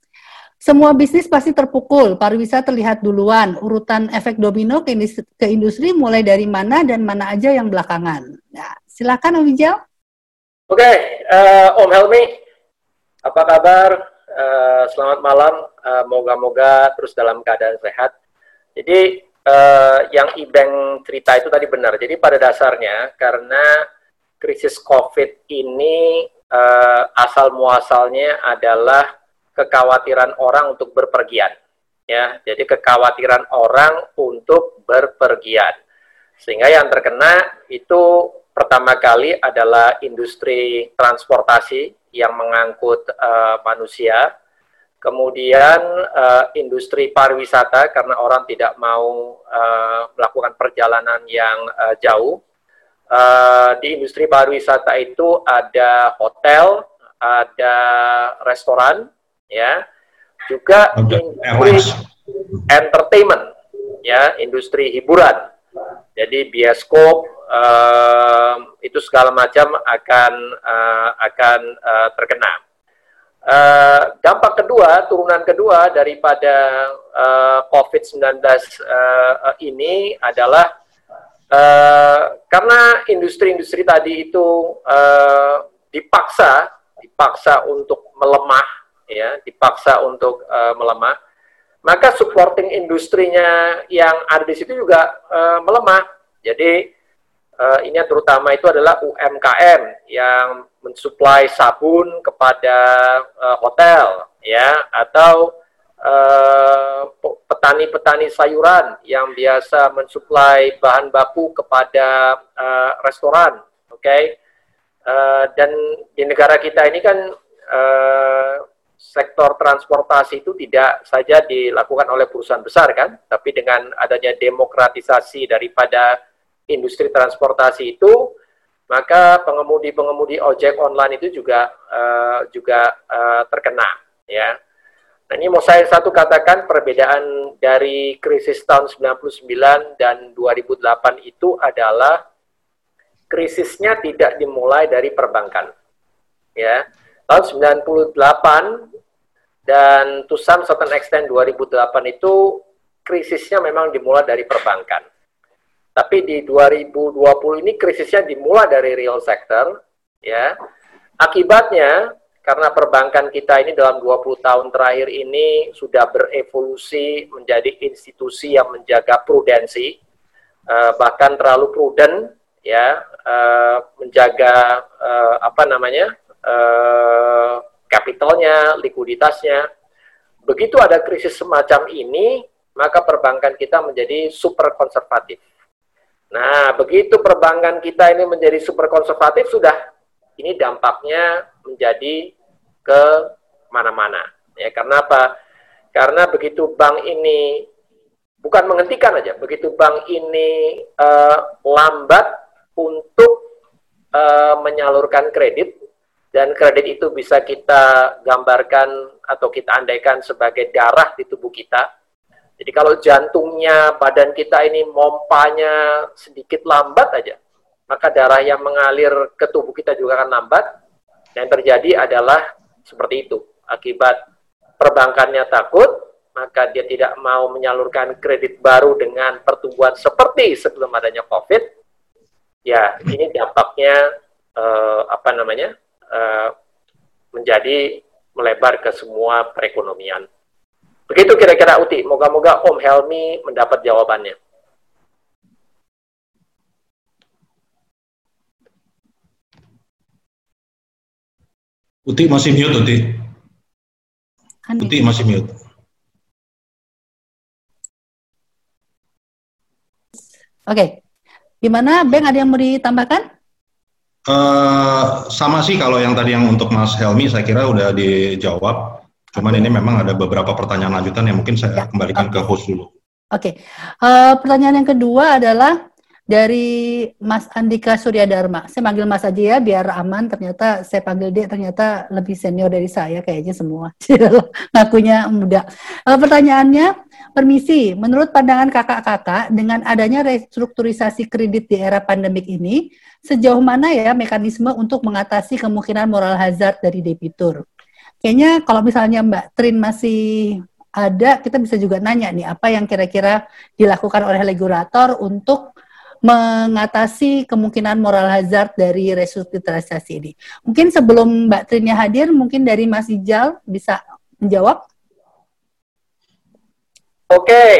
Semua bisnis pasti terpukul, pariwisata terlihat duluan. Urutan efek domino ke industri, ke industri mulai dari mana dan mana aja yang belakangan. Nah, silakan Om Ijal. Oke, okay, uh, eh, Om Helmi, apa kabar? Uh, selamat malam, uh, moga-moga terus dalam keadaan sehat. Jadi uh, yang Ibeng cerita itu tadi benar. Jadi pada dasarnya karena krisis COVID ini uh, asal muasalnya adalah kekhawatiran orang untuk berpergian, ya. Jadi kekhawatiran orang untuk berpergian, sehingga yang terkena itu pertama kali adalah industri transportasi yang mengangkut uh, manusia, kemudian uh, industri pariwisata karena orang tidak mau uh, melakukan perjalanan yang uh, jauh. Uh, di industri pariwisata itu ada hotel, ada restoran, ya, juga industri entertainment, ya, industri hiburan. Jadi bioskop, uh, itu segala macam akan uh, akan uh, terkena. Uh, dampak kedua, turunan kedua daripada uh, COVID-19 uh, ini adalah uh, karena industri-industri tadi itu uh, dipaksa, dipaksa untuk melemah, ya, dipaksa untuk uh, melemah, maka supporting industrinya yang ada di situ juga uh, melemah. Jadi uh, ini terutama itu adalah UMKM yang mensuplai sabun kepada uh, hotel ya atau petani-petani uh, sayuran yang biasa mensuplai bahan baku kepada uh, restoran, oke? Okay? Uh, dan di negara kita ini kan uh, sektor transportasi itu tidak saja dilakukan oleh perusahaan besar kan, tapi dengan adanya demokratisasi daripada industri transportasi itu, maka pengemudi-pengemudi ojek online itu juga uh, juga uh, terkena, ya. Nah, ini mau saya satu katakan perbedaan dari krisis tahun 99 dan 2008 itu adalah krisisnya tidak dimulai dari perbankan. Ya. Tahun 98 dan to some certain extent 2008 itu krisisnya memang dimulai dari perbankan. Tapi di 2020 ini krisisnya dimulai dari real sector, ya. Akibatnya karena perbankan kita ini dalam 20 tahun terakhir ini sudah berevolusi menjadi institusi yang menjaga prudensi, uh, bahkan terlalu prudent, ya, uh, menjaga uh, apa namanya uh, kapitalnya, likuiditasnya. Begitu ada krisis semacam ini, maka perbankan kita menjadi super konservatif Nah, begitu perbankan kita ini menjadi super konservatif, sudah ini dampaknya menjadi ke mana-mana. Ya, karena apa? Karena begitu bank ini bukan menghentikan aja, begitu bank ini uh, lambat untuk uh, menyalurkan kredit, dan kredit itu bisa kita gambarkan atau kita andaikan sebagai darah di tubuh kita. Jadi kalau jantungnya badan kita ini mompanya sedikit lambat aja, maka darah yang mengalir ke tubuh kita juga akan lambat. Yang terjadi adalah seperti itu. Akibat perbankannya takut, maka dia tidak mau menyalurkan kredit baru dengan pertumbuhan seperti sebelum adanya COVID. Ya, ini dampaknya eh, apa namanya? Eh, menjadi melebar ke semua perekonomian. Begitu kira-kira Uti. Moga-moga Om Helmi mendapat jawabannya. Uti masih mute, Uti. Uti masih mute. Oke. Gimana, Bang? Ada yang mau ditambahkan? Uh, sama sih kalau yang tadi yang untuk Mas Helmi, saya kira udah dijawab. Cuman ini memang ada beberapa pertanyaan lanjutan yang mungkin saya ya. kembalikan ke host dulu. Oke. Okay. Uh, eh, pertanyaan yang kedua adalah dari Mas Andika Surya Dharma. Saya panggil Mas aja ya biar aman. Ternyata saya panggil dia ternyata lebih senior dari saya kayaknya semua. Ngakunya muda. Uh, pertanyaannya, permisi, menurut pandangan kakak-kakak dengan adanya restrukturisasi kredit di era pandemik ini, sejauh mana ya mekanisme untuk mengatasi kemungkinan moral hazard dari debitur? Kayaknya kalau misalnya Mbak Trin masih ada, kita bisa juga nanya nih apa yang kira-kira dilakukan oleh regulator untuk mengatasi kemungkinan moral hazard dari restrukturisasi ini. Mungkin sebelum Mbak Trinya hadir, mungkin dari Mas Ijal bisa menjawab. Oke, okay.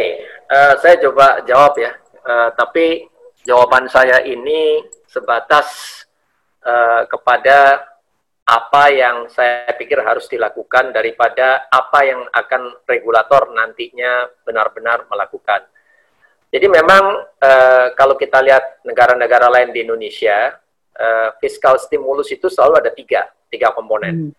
uh, eh, saya coba jawab ya. Uh, tapi jawaban saya ini sebatas uh, kepada apa yang saya pikir harus dilakukan daripada apa yang akan regulator nantinya benar-benar melakukan. Jadi memang uh, kalau kita lihat negara-negara lain di Indonesia, uh, fiskal stimulus itu selalu ada tiga, tiga komponen. Hmm.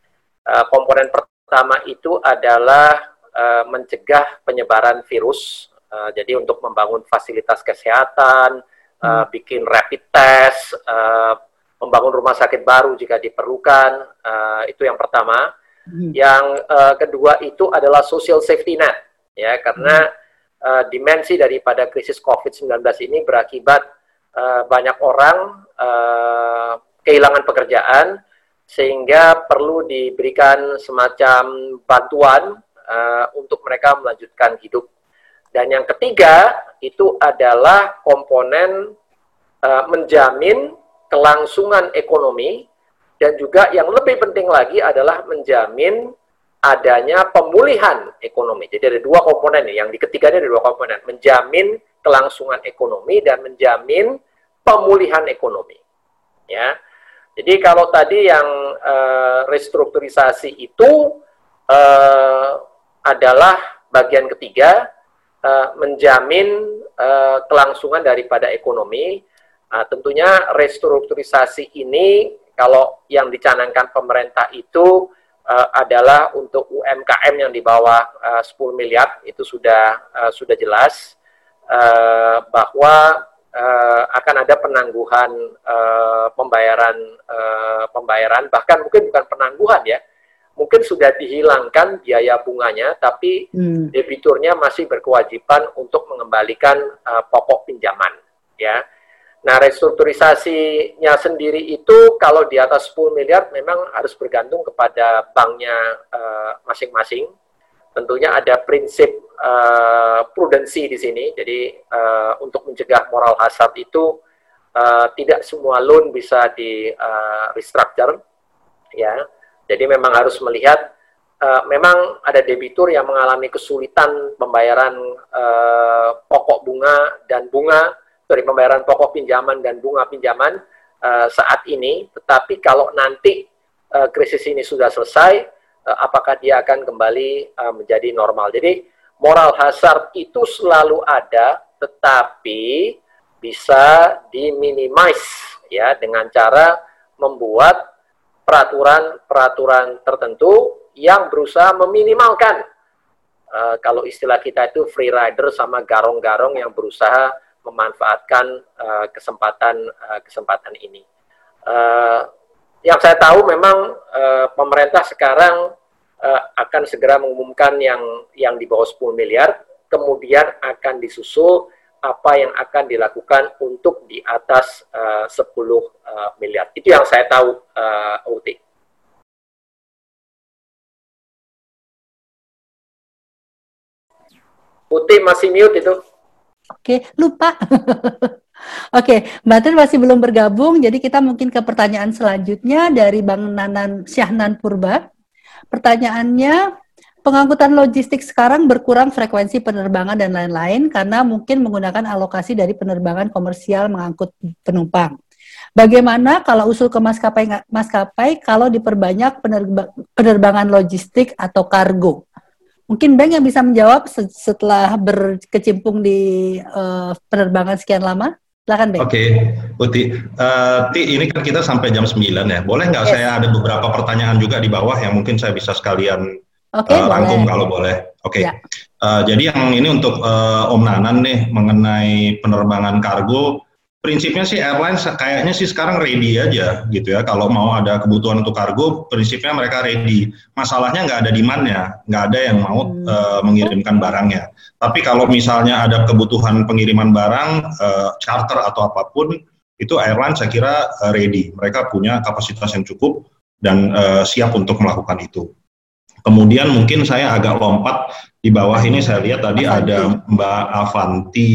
Uh, komponen pertama itu adalah uh, mencegah penyebaran virus. Uh, jadi untuk membangun fasilitas kesehatan, uh, bikin rapid test, uh, membangun rumah sakit baru jika diperlukan, uh, itu yang pertama. Hmm. Yang uh, kedua itu adalah social safety net, ya karena hmm uh, dimensi daripada krisis COVID-19 ini berakibat uh, banyak orang uh, kehilangan pekerjaan sehingga perlu diberikan semacam bantuan uh, untuk mereka melanjutkan hidup. Dan yang ketiga itu adalah komponen uh, menjamin kelangsungan ekonomi dan juga yang lebih penting lagi adalah menjamin adanya pemulihan ekonomi. Jadi ada dua komponen nih. Yang di ketiga ada dua komponen, menjamin kelangsungan ekonomi dan menjamin pemulihan ekonomi. Ya. Jadi kalau tadi yang uh, restrukturisasi itu uh, adalah bagian ketiga uh, menjamin kelangsungan daripada ekonomi. Uh, tentunya restrukturisasi ini kalau yang dicanangkan pemerintah itu uh, adalah untuk UMKM yang di bawah uh, 10 miliar itu sudah uh, sudah jelas uh, bahwa uh, akan ada penangguhan uh, pembayaran uh, pembayaran bahkan mungkin bukan penangguhan ya mungkin sudah dihilangkan biaya bunganya tapi hmm. debiturnya masih berkewajiban untuk mengembalikan uh, pokok pinjaman ya Nah, restrukturisasinya sendiri itu kalau di atas 10 miliar memang harus bergantung kepada banknya eh, masing-masing. Uh, Tentunya ada prinsip uh, prudensi di sini. Jadi uh, untuk mencegah moral hazard itu uh, tidak semua loan bisa di uh, restructure, ya. Jadi memang harus melihat uh, memang ada debitur yang mengalami kesulitan pembayaran uh, pokok bunga dan bunga dari pembayaran pokok pinjaman dan bunga pinjaman uh, saat ini, tetapi kalau nanti uh, krisis ini sudah selesai, uh, apakah dia akan kembali uh, menjadi normal. Jadi moral hazard itu selalu ada, tetapi bisa diminimize ya dengan cara membuat peraturan-peraturan tertentu yang berusaha meminimalkan uh, kalau istilah kita itu free rider sama garong-garong yang berusaha memanfaatkan uh, kesempatan uh, kesempatan ini. Uh, yang saya tahu memang uh, pemerintah sekarang uh, akan segera mengumumkan yang yang di bawah 10 miliar, kemudian akan disusul apa yang akan dilakukan untuk di atas uh, 10 uh, miliar. Itu yang saya tahu, uh, Uti. Uti masih mute itu. Oke, lupa. Oke, Mbak Trin masih belum bergabung, jadi kita mungkin ke pertanyaan selanjutnya dari Bang Nanan Syahnan Purba. Pertanyaannya, pengangkutan logistik sekarang berkurang frekuensi penerbangan dan lain-lain karena mungkin menggunakan alokasi dari penerbangan komersial mengangkut penumpang. Bagaimana kalau usul ke maskapai maskapai kalau diperbanyak penerbangan logistik atau kargo? Mungkin Bang yang bisa menjawab setelah berkecimpung di uh, penerbangan sekian lama. Silakan, Oke, okay. Uti. Uh, Ti, ini kan kita sampai jam 9 ya. Boleh nggak yes. saya ada beberapa pertanyaan juga di bawah yang mungkin saya bisa sekalian okay, uh, rangkum boleh. kalau boleh. Oke. Okay. Ya. Uh, jadi yang ini untuk uh, Om Nanan nih mengenai penerbangan kargo prinsipnya sih airlines kayaknya sih sekarang ready aja gitu ya. Kalau mau ada kebutuhan untuk kargo, prinsipnya mereka ready. Masalahnya nggak ada demandnya, nggak ada yang mau hmm. uh, mengirimkan barangnya. Tapi kalau misalnya ada kebutuhan pengiriman barang, uh, charter atau apa pun, itu airline saya kira uh, ready. Mereka punya kapasitas yang cukup dan uh, siap untuk melakukan itu. Kemudian mungkin saya agak lompat di bawah ini saya lihat tadi Avanti. ada Mbak Avanti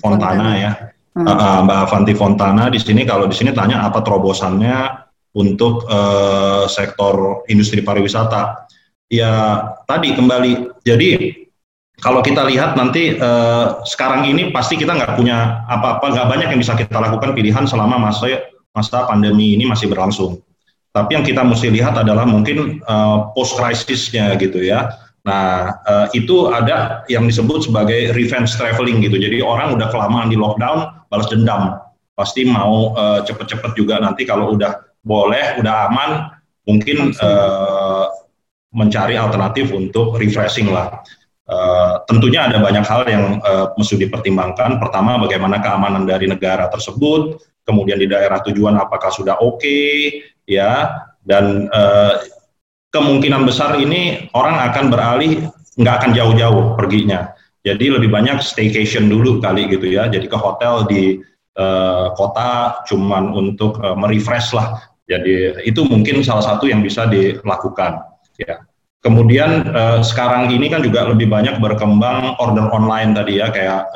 Fontana ya Hmm. Uh, Mbak Avanti Fontana di sini kalau di sini tanya apa terobosannya untuk uh, sektor industri pariwisata. Ya tadi kembali. Jadi kalau kita lihat nanti uh, sekarang ini pasti kita nggak punya apa-apa, nggak banyak yang bisa kita lakukan pilihan selama masa masa pandemi ini masih berlangsung. Tapi yang kita mesti lihat adalah mungkin uh, post krisisnya gitu ya Nah, uh, itu ada yang disebut sebagai revenge traveling gitu. Jadi orang udah kelamaan di lockdown, balas dendam. Pasti mau uh, cepet-cepet juga nanti kalau udah boleh, udah aman, mungkin uh, mencari alternatif untuk refreshing lah. Uh, tentunya ada banyak hal yang uh, mesti dipertimbangkan. Pertama, bagaimana keamanan dari negara tersebut, kemudian di daerah tujuan apakah sudah oke, okay, ya, dan uh, kemungkinan besar ini orang akan beralih nggak akan jauh-jauh perginya. Jadi lebih banyak staycation dulu kali gitu ya. Jadi ke hotel di uh, kota cuman untuk uh, merefresh lah. Jadi itu mungkin salah satu yang bisa dilakukan. Ya. Kemudian uh, sekarang ini kan juga lebih banyak berkembang order online tadi ya kayak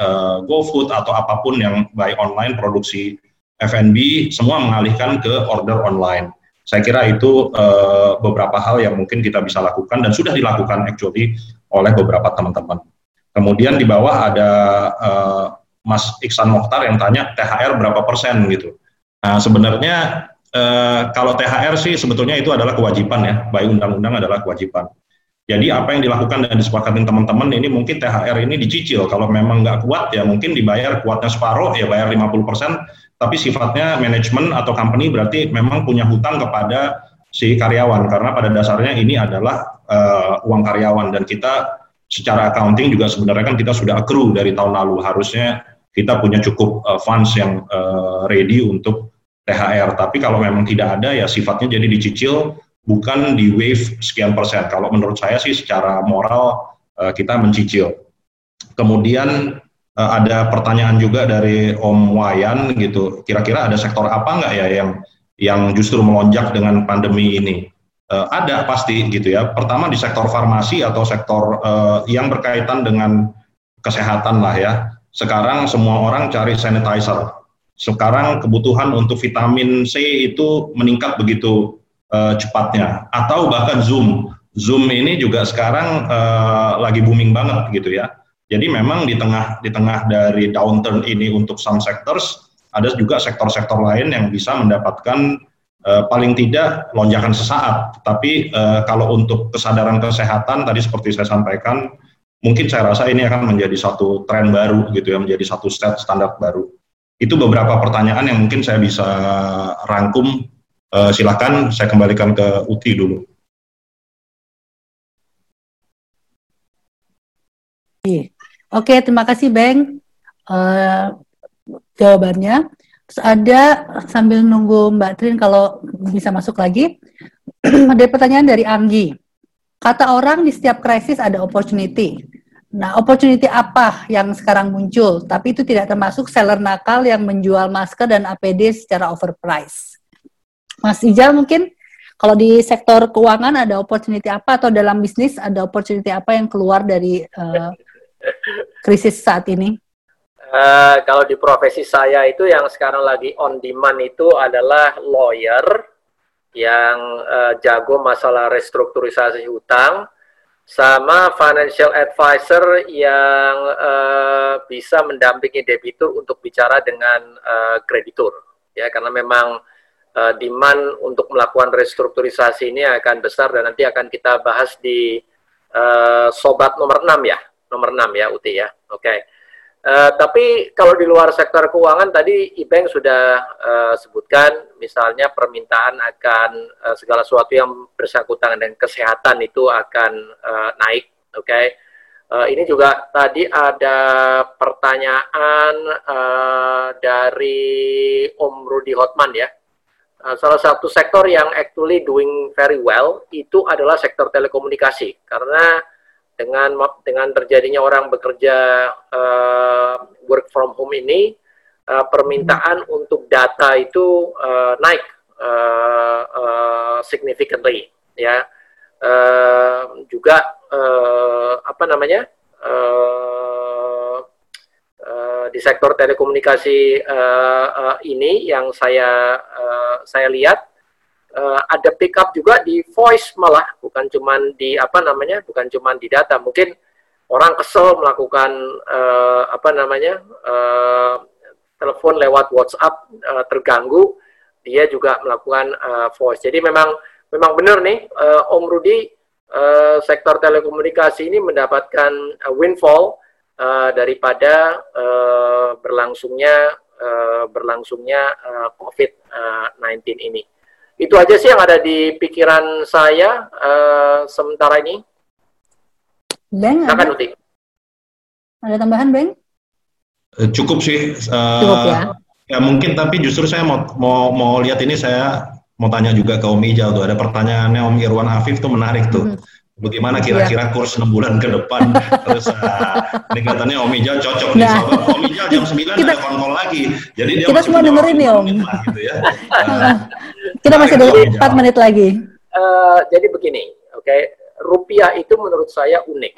GoFood atau apa pun yang by online produksi F&B semua mengalihkan ke order online. Saya kira itu uh, beberapa hal yang mungkin kita bisa lakukan dan sudah dilakukan actually oleh beberapa teman-teman. Kemudian di bawah ada uh, Mas Iksan Mokhtar yang tanya THR berapa persen gitu. Nah sebenarnya uh, kalau THR sih sebetulnya itu adalah kewajiban ya, baik undang-undang adalah kewajiban. Jadi apa yang dilakukan dan disepakati teman-teman ini mungkin THR ini dicicil. Kalau memang nggak kuat ya mungkin dibayar kuatnya separuh ya bayar 50 persen tapi sifatnya manajemen atau company berarti memang punya hutang kepada si karyawan. Karena pada dasarnya ini adalah uh, uang karyawan. Dan kita secara accounting juga sebenarnya kan kita sudah accrue dari tahun lalu. Harusnya kita punya cukup uh, funds yang uh, ready untuk THR tapi kalau memang tidak ada ya sifatnya jadi dicicil bukan di wave sekian persen. Kalau menurut saya sih secara moral uh, kita mencicil. Kemudian ada pertanyaan juga dari Om Wayan gitu. Kira-kira ada sektor apa nggak ya yang yang justru melonjak dengan pandemi ini? Uh, ada pasti gitu ya. Pertama di sektor farmasi atau sektor uh, yang berkaitan dengan kesehatan lah ya. Sekarang semua orang cari sanitizer. Sekarang kebutuhan untuk vitamin C itu meningkat begitu uh, cepatnya. Atau bahkan Zoom. Zoom ini juga sekarang uh, lagi booming banget gitu ya jadi memang di tengah di tengah dari downturn ini untuk some sectors ada juga sektor-sektor lain yang bisa mendapatkan uh, paling tidak lonjakan sesaat. Tapi uh, kalau untuk kesadaran kesehatan tadi seperti saya sampaikan, mungkin saya rasa ini akan menjadi satu tren baru gitu ya, menjadi satu standar baru. Itu beberapa pertanyaan yang mungkin saya bisa rangkum. Uh, silakan saya kembalikan ke Uti dulu. Iya. Oke, terima kasih Bang uh, jawabannya. Terus ada sambil nunggu Mbak Trin kalau bisa masuk lagi, ada pertanyaan dari Anggi. Kata orang di setiap krisis ada opportunity. Nah, opportunity apa yang sekarang muncul? Tapi itu tidak termasuk seller nakal yang menjual masker dan APD secara overpriced. Mas Ijal mungkin kalau di sektor keuangan ada opportunity apa atau dalam bisnis ada opportunity apa yang keluar dari uh, krisis saat ini? Uh, kalau di profesi saya itu yang sekarang lagi on demand itu adalah lawyer yang uh, jago masalah restrukturisasi hutang, sama financial advisor yang uh, bisa mendampingi debitur untuk bicara dengan uh, kreditur ya karena memang uh, demand untuk melakukan restrukturisasi ini akan besar dan nanti akan kita bahas di uh, sobat nomor 6 ya nomor 6 ya Uti ya oke okay. Uh, tapi kalau di luar sektor keuangan tadi Ibeng sudah uh, sebutkan misalnya permintaan akan uh, segala sesuatu yang bersangkutan dengan kesehatan itu akan uh, naik, oke? Okay? Uh, ini juga tadi ada pertanyaan uh, dari Om Rudi Hotman ya. Uh, salah satu sektor yang actually doing very well itu adalah sektor telekomunikasi karena dengan dengan terjadinya orang bekerja uh, work from home ini uh, permintaan hmm. untuk data itu uh, naik uh, uh, significantly ya uh, juga uh, apa namanya uh, uh, di sektor telekomunikasi uh, uh, ini yang saya uh, saya lihat uh, ada pickup juga di voice malah bukan cuman di apa namanya bukan cuman di data mungkin orang kesel melakukan uh, apa namanya uh, telepon lewat WhatsApp uh, terganggu dia juga melakukan uh, voice jadi memang memang benar nih uh, Om Rudi uh, sektor telekomunikasi ini mendapatkan uh, windfall uh, daripada uh, berlangsungnya uh, berlangsungnya uh, COVID-19 ini. Itu aja sih yang ada di pikiran saya uh, sementara ini. Beng, ada? Uti. Ada tambahan, Beng? Eh, cukup sih. Uh, Cukup ya. Ya mungkin, tapi justru saya mau mau mau lihat ini saya mau tanya juga ke Om Ijal tuh. Ada pertanyaannya Om Irwan Afif tuh menarik tuh. Mm -hmm bagaimana kira-kira kurs 6 bulan ke depan? Terus uh, ini kelihatannya Om Ijal cocok nah. nih sobat. Om Ijal jam 9 kita, ada konkol lagi. Jadi dia kita semua dengerin nih Om. gitu ya. uh, kita masih ada 4 menit lagi. Uh, jadi begini oke? Okay. rupiah itu menurut saya unik.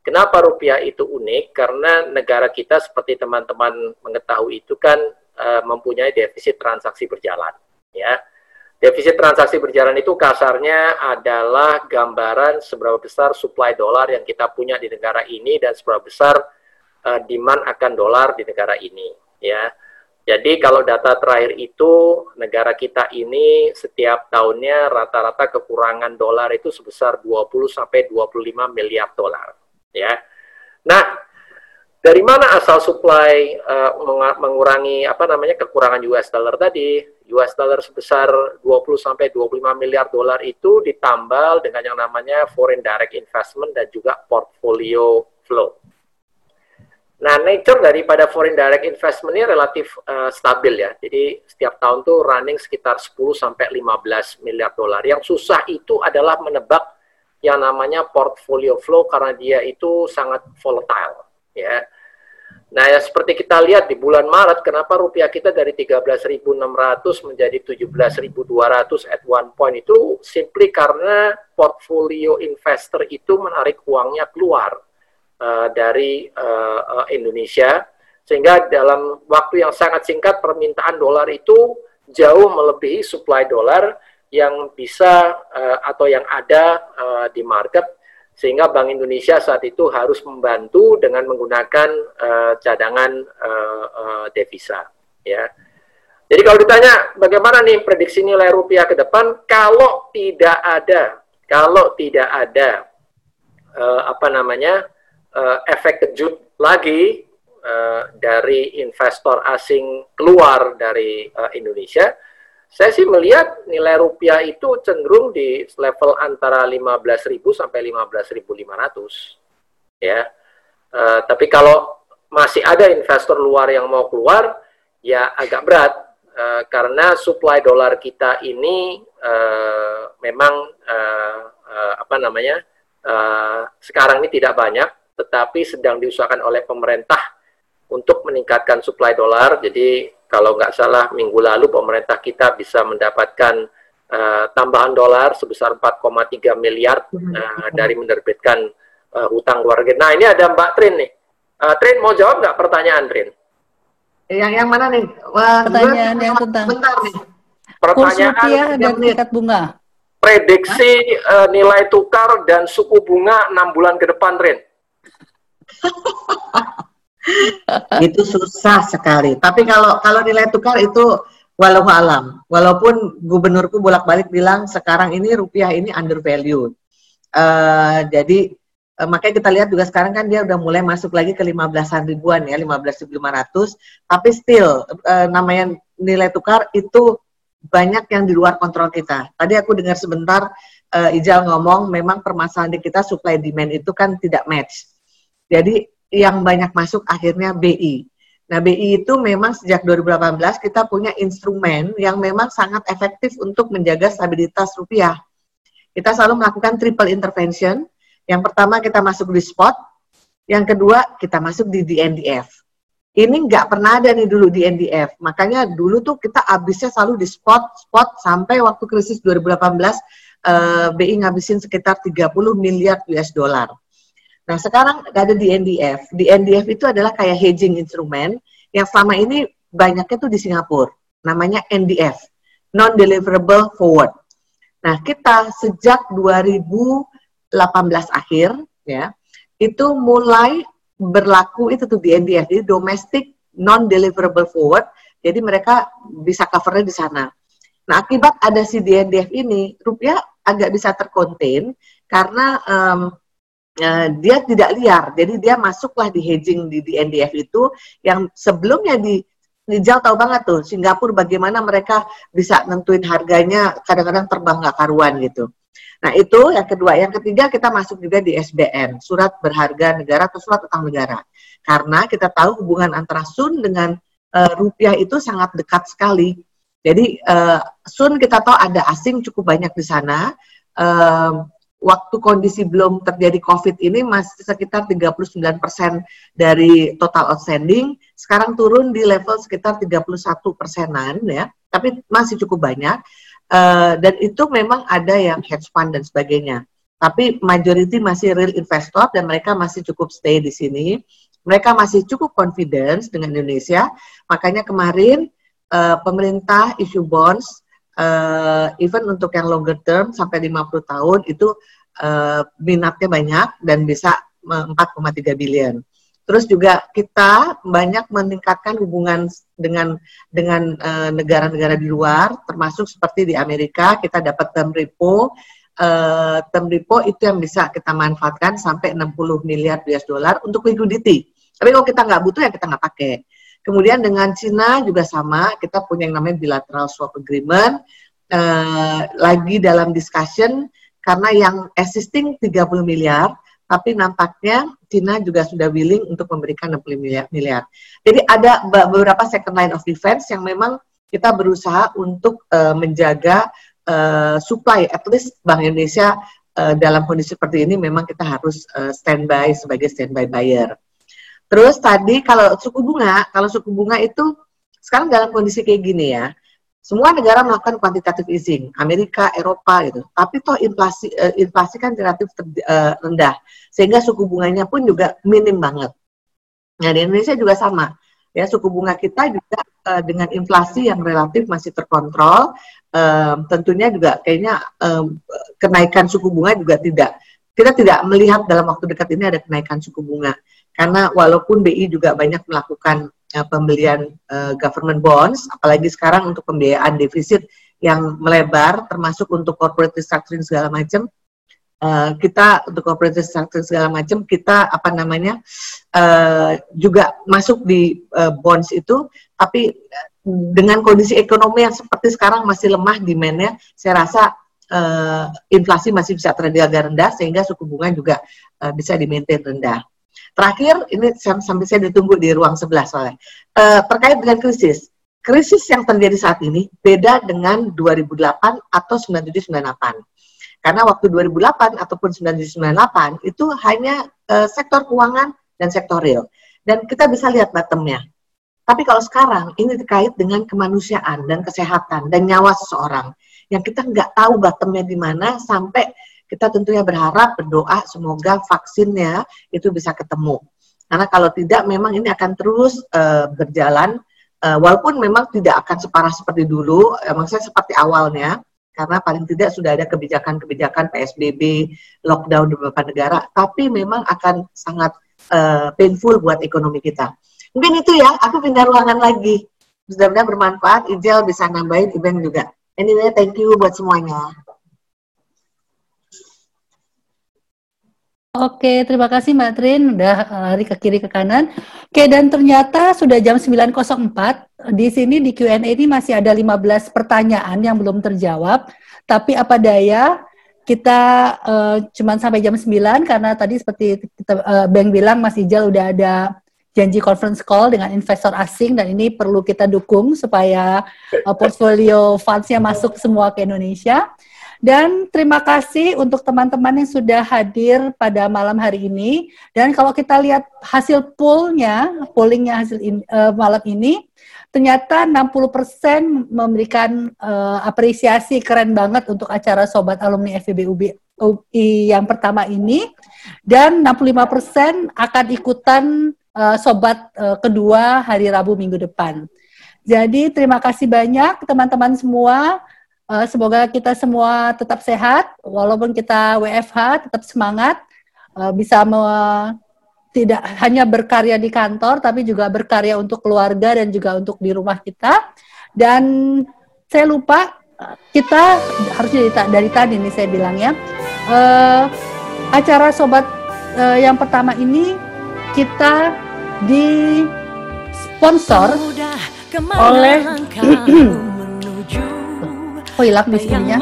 Kenapa rupiah itu unik? Karena negara kita seperti teman-teman mengetahui itu kan uh, mempunyai defisit transaksi berjalan ya Defisit transaksi berjalan itu kasarnya adalah gambaran seberapa besar supply dolar yang kita punya di negara ini dan seberapa besar uh, demand akan dolar di negara ini, ya. Jadi kalau data terakhir itu negara kita ini setiap tahunnya rata-rata kekurangan dolar itu sebesar 20 sampai 25 miliar dolar, ya. Nah, dari mana asal supply uh, mengurangi apa namanya kekurangan US dollar tadi? US dollar sebesar 20 sampai 25 miliar dolar itu ditambal dengan yang namanya foreign direct investment dan juga portfolio flow. Nah, nature daripada foreign direct investment ini relatif uh, stabil ya. Jadi setiap tahun tuh running sekitar 10 sampai 15 miliar dolar. Yang susah itu adalah menebak yang namanya portfolio flow karena dia itu sangat volatile ya. Nah, ya seperti kita lihat di bulan Maret, kenapa rupiah kita dari 13.600 menjadi 17.200 at one point itu simply karena portfolio investor itu menarik uangnya keluar uh, dari uh, uh, Indonesia, sehingga dalam waktu yang sangat singkat permintaan dolar itu jauh melebihi supply dolar yang bisa uh, atau yang ada uh, di market sehingga Bank Indonesia saat itu harus membantu dengan menggunakan uh, cadangan uh, uh, devisa ya. Jadi kalau ditanya bagaimana nih prediksi nilai rupiah ke depan kalau tidak ada kalau tidak ada uh, apa namanya uh, efek kejut lagi uh, dari investor asing keluar dari uh, Indonesia saya sih melihat nilai rupiah itu cenderung di level antara 15.000 sampai 15.500 ya. Uh, tapi kalau masih ada investor luar yang mau keluar, ya agak berat uh, karena supply dolar kita ini uh, memang uh, uh, apa namanya uh, sekarang ini tidak banyak, tetapi sedang diusahakan oleh pemerintah untuk meningkatkan supply dolar. Jadi kalau nggak salah minggu lalu pemerintah kita bisa mendapatkan uh, tambahan dolar sebesar 4,3 miliar uh, dari menerbitkan uh, hutang luar negeri. Nah ini ada Mbak Trin nih. Uh, Trin mau jawab nggak pertanyaan Trin? Yang yang mana nih? Wah, pertanyaan yang tentang bentar nih. Pertanyaan Kurs rupiah dan tingkat bunga. Prediksi uh, nilai tukar dan suku bunga enam bulan ke depan, Trin. itu susah sekali. Tapi kalau kalau nilai tukar itu walau alam. Walaupun gubernurku bolak-balik bilang sekarang ini rupiah ini undervalued. Uh, jadi uh, makanya kita lihat juga sekarang kan dia udah mulai masuk lagi ke 15-an ribuan ya, 15.500. Tapi still uh, namanya nilai tukar itu banyak yang di luar kontrol kita. Tadi aku dengar sebentar uh, Ijal ngomong memang permasalahan di kita supply demand itu kan tidak match. Jadi yang banyak masuk akhirnya BI. Nah, BI itu memang sejak 2018 kita punya instrumen yang memang sangat efektif untuk menjaga stabilitas rupiah. Kita selalu melakukan triple intervention. Yang pertama kita masuk di spot, yang kedua kita masuk di DNDF. Ini nggak pernah ada nih dulu di NDF. Makanya dulu tuh kita habisnya selalu di spot, spot sampai waktu krisis 2018 uh, BI ngabisin sekitar 30 miliar US dollar. Nah sekarang ada di NDF. Di NDF itu adalah kayak hedging instrumen yang selama ini banyaknya tuh di Singapura. Namanya NDF, Non-Deliverable Forward. Nah kita sejak 2018 akhir ya itu mulai berlaku itu tuh di NDF, jadi domestic non-deliverable forward, jadi mereka bisa covernya di sana. Nah, akibat ada si DNDF ini, rupiah agak bisa terkonten karena um, uh, dia tidak liar. Jadi dia masuklah di hedging di DNDF itu yang sebelumnya di Nijal tahu banget tuh Singapura bagaimana mereka bisa nentuin harganya kadang-kadang terbang nggak karuan gitu. Nah, itu yang kedua. Yang ketiga, kita masuk juga di SBN, Surat Berharga Negara atau Surat Utang Negara. Karena kita tahu hubungan antara Sun dengan uh, rupiah itu sangat dekat sekali. Jadi, uh, Sun kita tahu ada asing cukup banyak di sana. Uh, waktu kondisi belum terjadi COVID ini masih sekitar 39% dari total outstanding. Sekarang turun di level sekitar 31 persenan ya, tapi masih cukup banyak. Uh, dan itu memang ada yang hedge fund dan sebagainya. Tapi majority masih real investor dan mereka masih cukup stay di sini. Mereka masih cukup confidence dengan Indonesia. Makanya kemarin uh, pemerintah issue bonds, uh, even untuk yang longer term sampai 50 tahun itu uh, minatnya banyak dan bisa 4,3 billion. Terus juga kita banyak meningkatkan hubungan dengan dengan eh, negara-negara uh, di luar, termasuk seperti di Amerika kita dapat term repo. Uh, term repo itu yang bisa kita manfaatkan sampai 60 miliar US dollar untuk liquidity. Tapi kalau kita nggak butuh ya kita nggak pakai. Kemudian dengan Cina juga sama, kita punya yang namanya bilateral swap agreement. Uh, lagi dalam discussion karena yang existing 30 miliar tapi nampaknya China juga sudah willing untuk memberikan 60 miliar. miliar. Jadi ada beberapa second line of defense yang memang kita berusaha untuk uh, menjaga uh, supply, at least Bank Indonesia uh, dalam kondisi seperti ini memang kita harus uh, standby sebagai standby buyer. Terus tadi kalau suku bunga, kalau suku bunga itu sekarang dalam kondisi kayak gini ya, semua negara melakukan quantitative easing, Amerika, Eropa gitu. Tapi toh inflasi uh, inflasi kan relatif ter, uh, rendah, sehingga suku bunganya pun juga minim banget. Nah di Indonesia juga sama, ya suku bunga kita juga uh, dengan inflasi yang relatif masih terkontrol. Uh, tentunya juga kayaknya uh, kenaikan suku bunga juga tidak kita tidak melihat dalam waktu dekat ini ada kenaikan suku bunga karena walaupun BI juga banyak melakukan uh, pembelian uh, government bonds, apalagi sekarang untuk pembiayaan defisit yang melebar, termasuk untuk corporate restructuring segala macam. Uh, kita untuk corporate restructuring segala macam kita apa namanya uh, juga masuk di uh, bonds itu, tapi dengan kondisi ekonomi yang seperti sekarang masih lemah demandnya, saya rasa uh, inflasi masih bisa terjaga rendah sehingga suku bunga juga uh, bisa dimaintain rendah. Terakhir, ini sampai saya ditunggu di ruang sebelah soalnya. Uh, terkait dengan krisis, krisis yang terjadi saat ini beda dengan 2008 atau 9798. Karena waktu 2008 ataupun 9798 itu hanya uh, sektor keuangan dan sektor real. Dan kita bisa lihat bottomnya. Tapi kalau sekarang ini terkait dengan kemanusiaan dan kesehatan dan nyawa seseorang yang kita nggak tahu bottomnya di mana sampai kita tentunya berharap berdoa semoga vaksinnya itu bisa ketemu. Karena kalau tidak memang ini akan terus uh, berjalan uh, walaupun memang tidak akan separah seperti dulu, uh, maksudnya seperti awalnya, karena paling tidak sudah ada kebijakan-kebijakan PSBB, lockdown di beberapa negara, tapi memang akan sangat uh, painful buat ekonomi kita. Mungkin itu ya, aku pindah ruangan lagi. Mudah-mudahan bermanfaat, Ijel bisa nambahin, Iben juga. Anyway, thank you buat semuanya. Oke, terima kasih Mbak Trin. Udah eh, lari ke kiri ke kanan. Oke, dan ternyata sudah jam 9.04. Di sini di Q&A ini masih ada 15 pertanyaan yang belum terjawab. Tapi apa daya, kita uh, cuman sampai jam 9 karena tadi seperti kita, uh, Bang bilang Mas Ijal udah ada janji conference call dengan investor asing dan ini perlu kita dukung supaya uh, portfolio funds-nya masuk semua ke Indonesia. Dan terima kasih untuk teman-teman yang sudah hadir pada malam hari ini. Dan kalau kita lihat hasil pollnya, pollingnya hasil in, uh, malam ini, ternyata 60% memberikan uh, apresiasi keren banget untuk acara Sobat Alumni FEB UI yang pertama ini. Dan 65% akan ikutan uh, Sobat uh, kedua hari Rabu minggu depan. Jadi terima kasih banyak teman-teman semua. Uh, semoga kita semua tetap sehat, walaupun kita WFH tetap semangat, uh, bisa me tidak hanya berkarya di kantor, tapi juga berkarya untuk keluarga dan juga untuk di rumah kita. Dan saya lupa kita harus dari, dari tadi nih saya bilang ya, uh, acara sobat uh, yang pertama ini kita di sponsor oleh hilang di sininya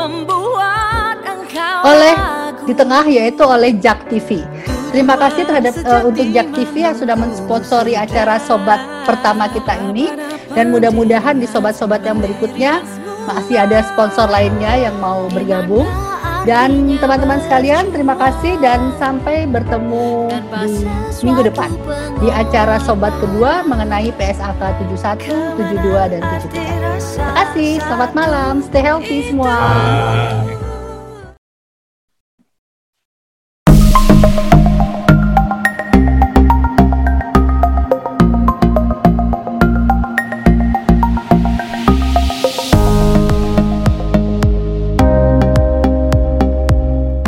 oleh di tengah yaitu oleh Jak TV. Terima kasih terhadap uh, untuk Jak TV yang sudah mensponsori acara sobat pertama kita ini dan mudah-mudahan di sobat-sobat yang berikutnya masih ada sponsor lainnya yang mau bergabung. Dan teman-teman sekalian, terima kasih dan sampai bertemu di minggu depan di acara Sobat kedua mengenai PSAK 71, 72, dan 73. Terima kasih, selamat malam, stay healthy semua. Bye.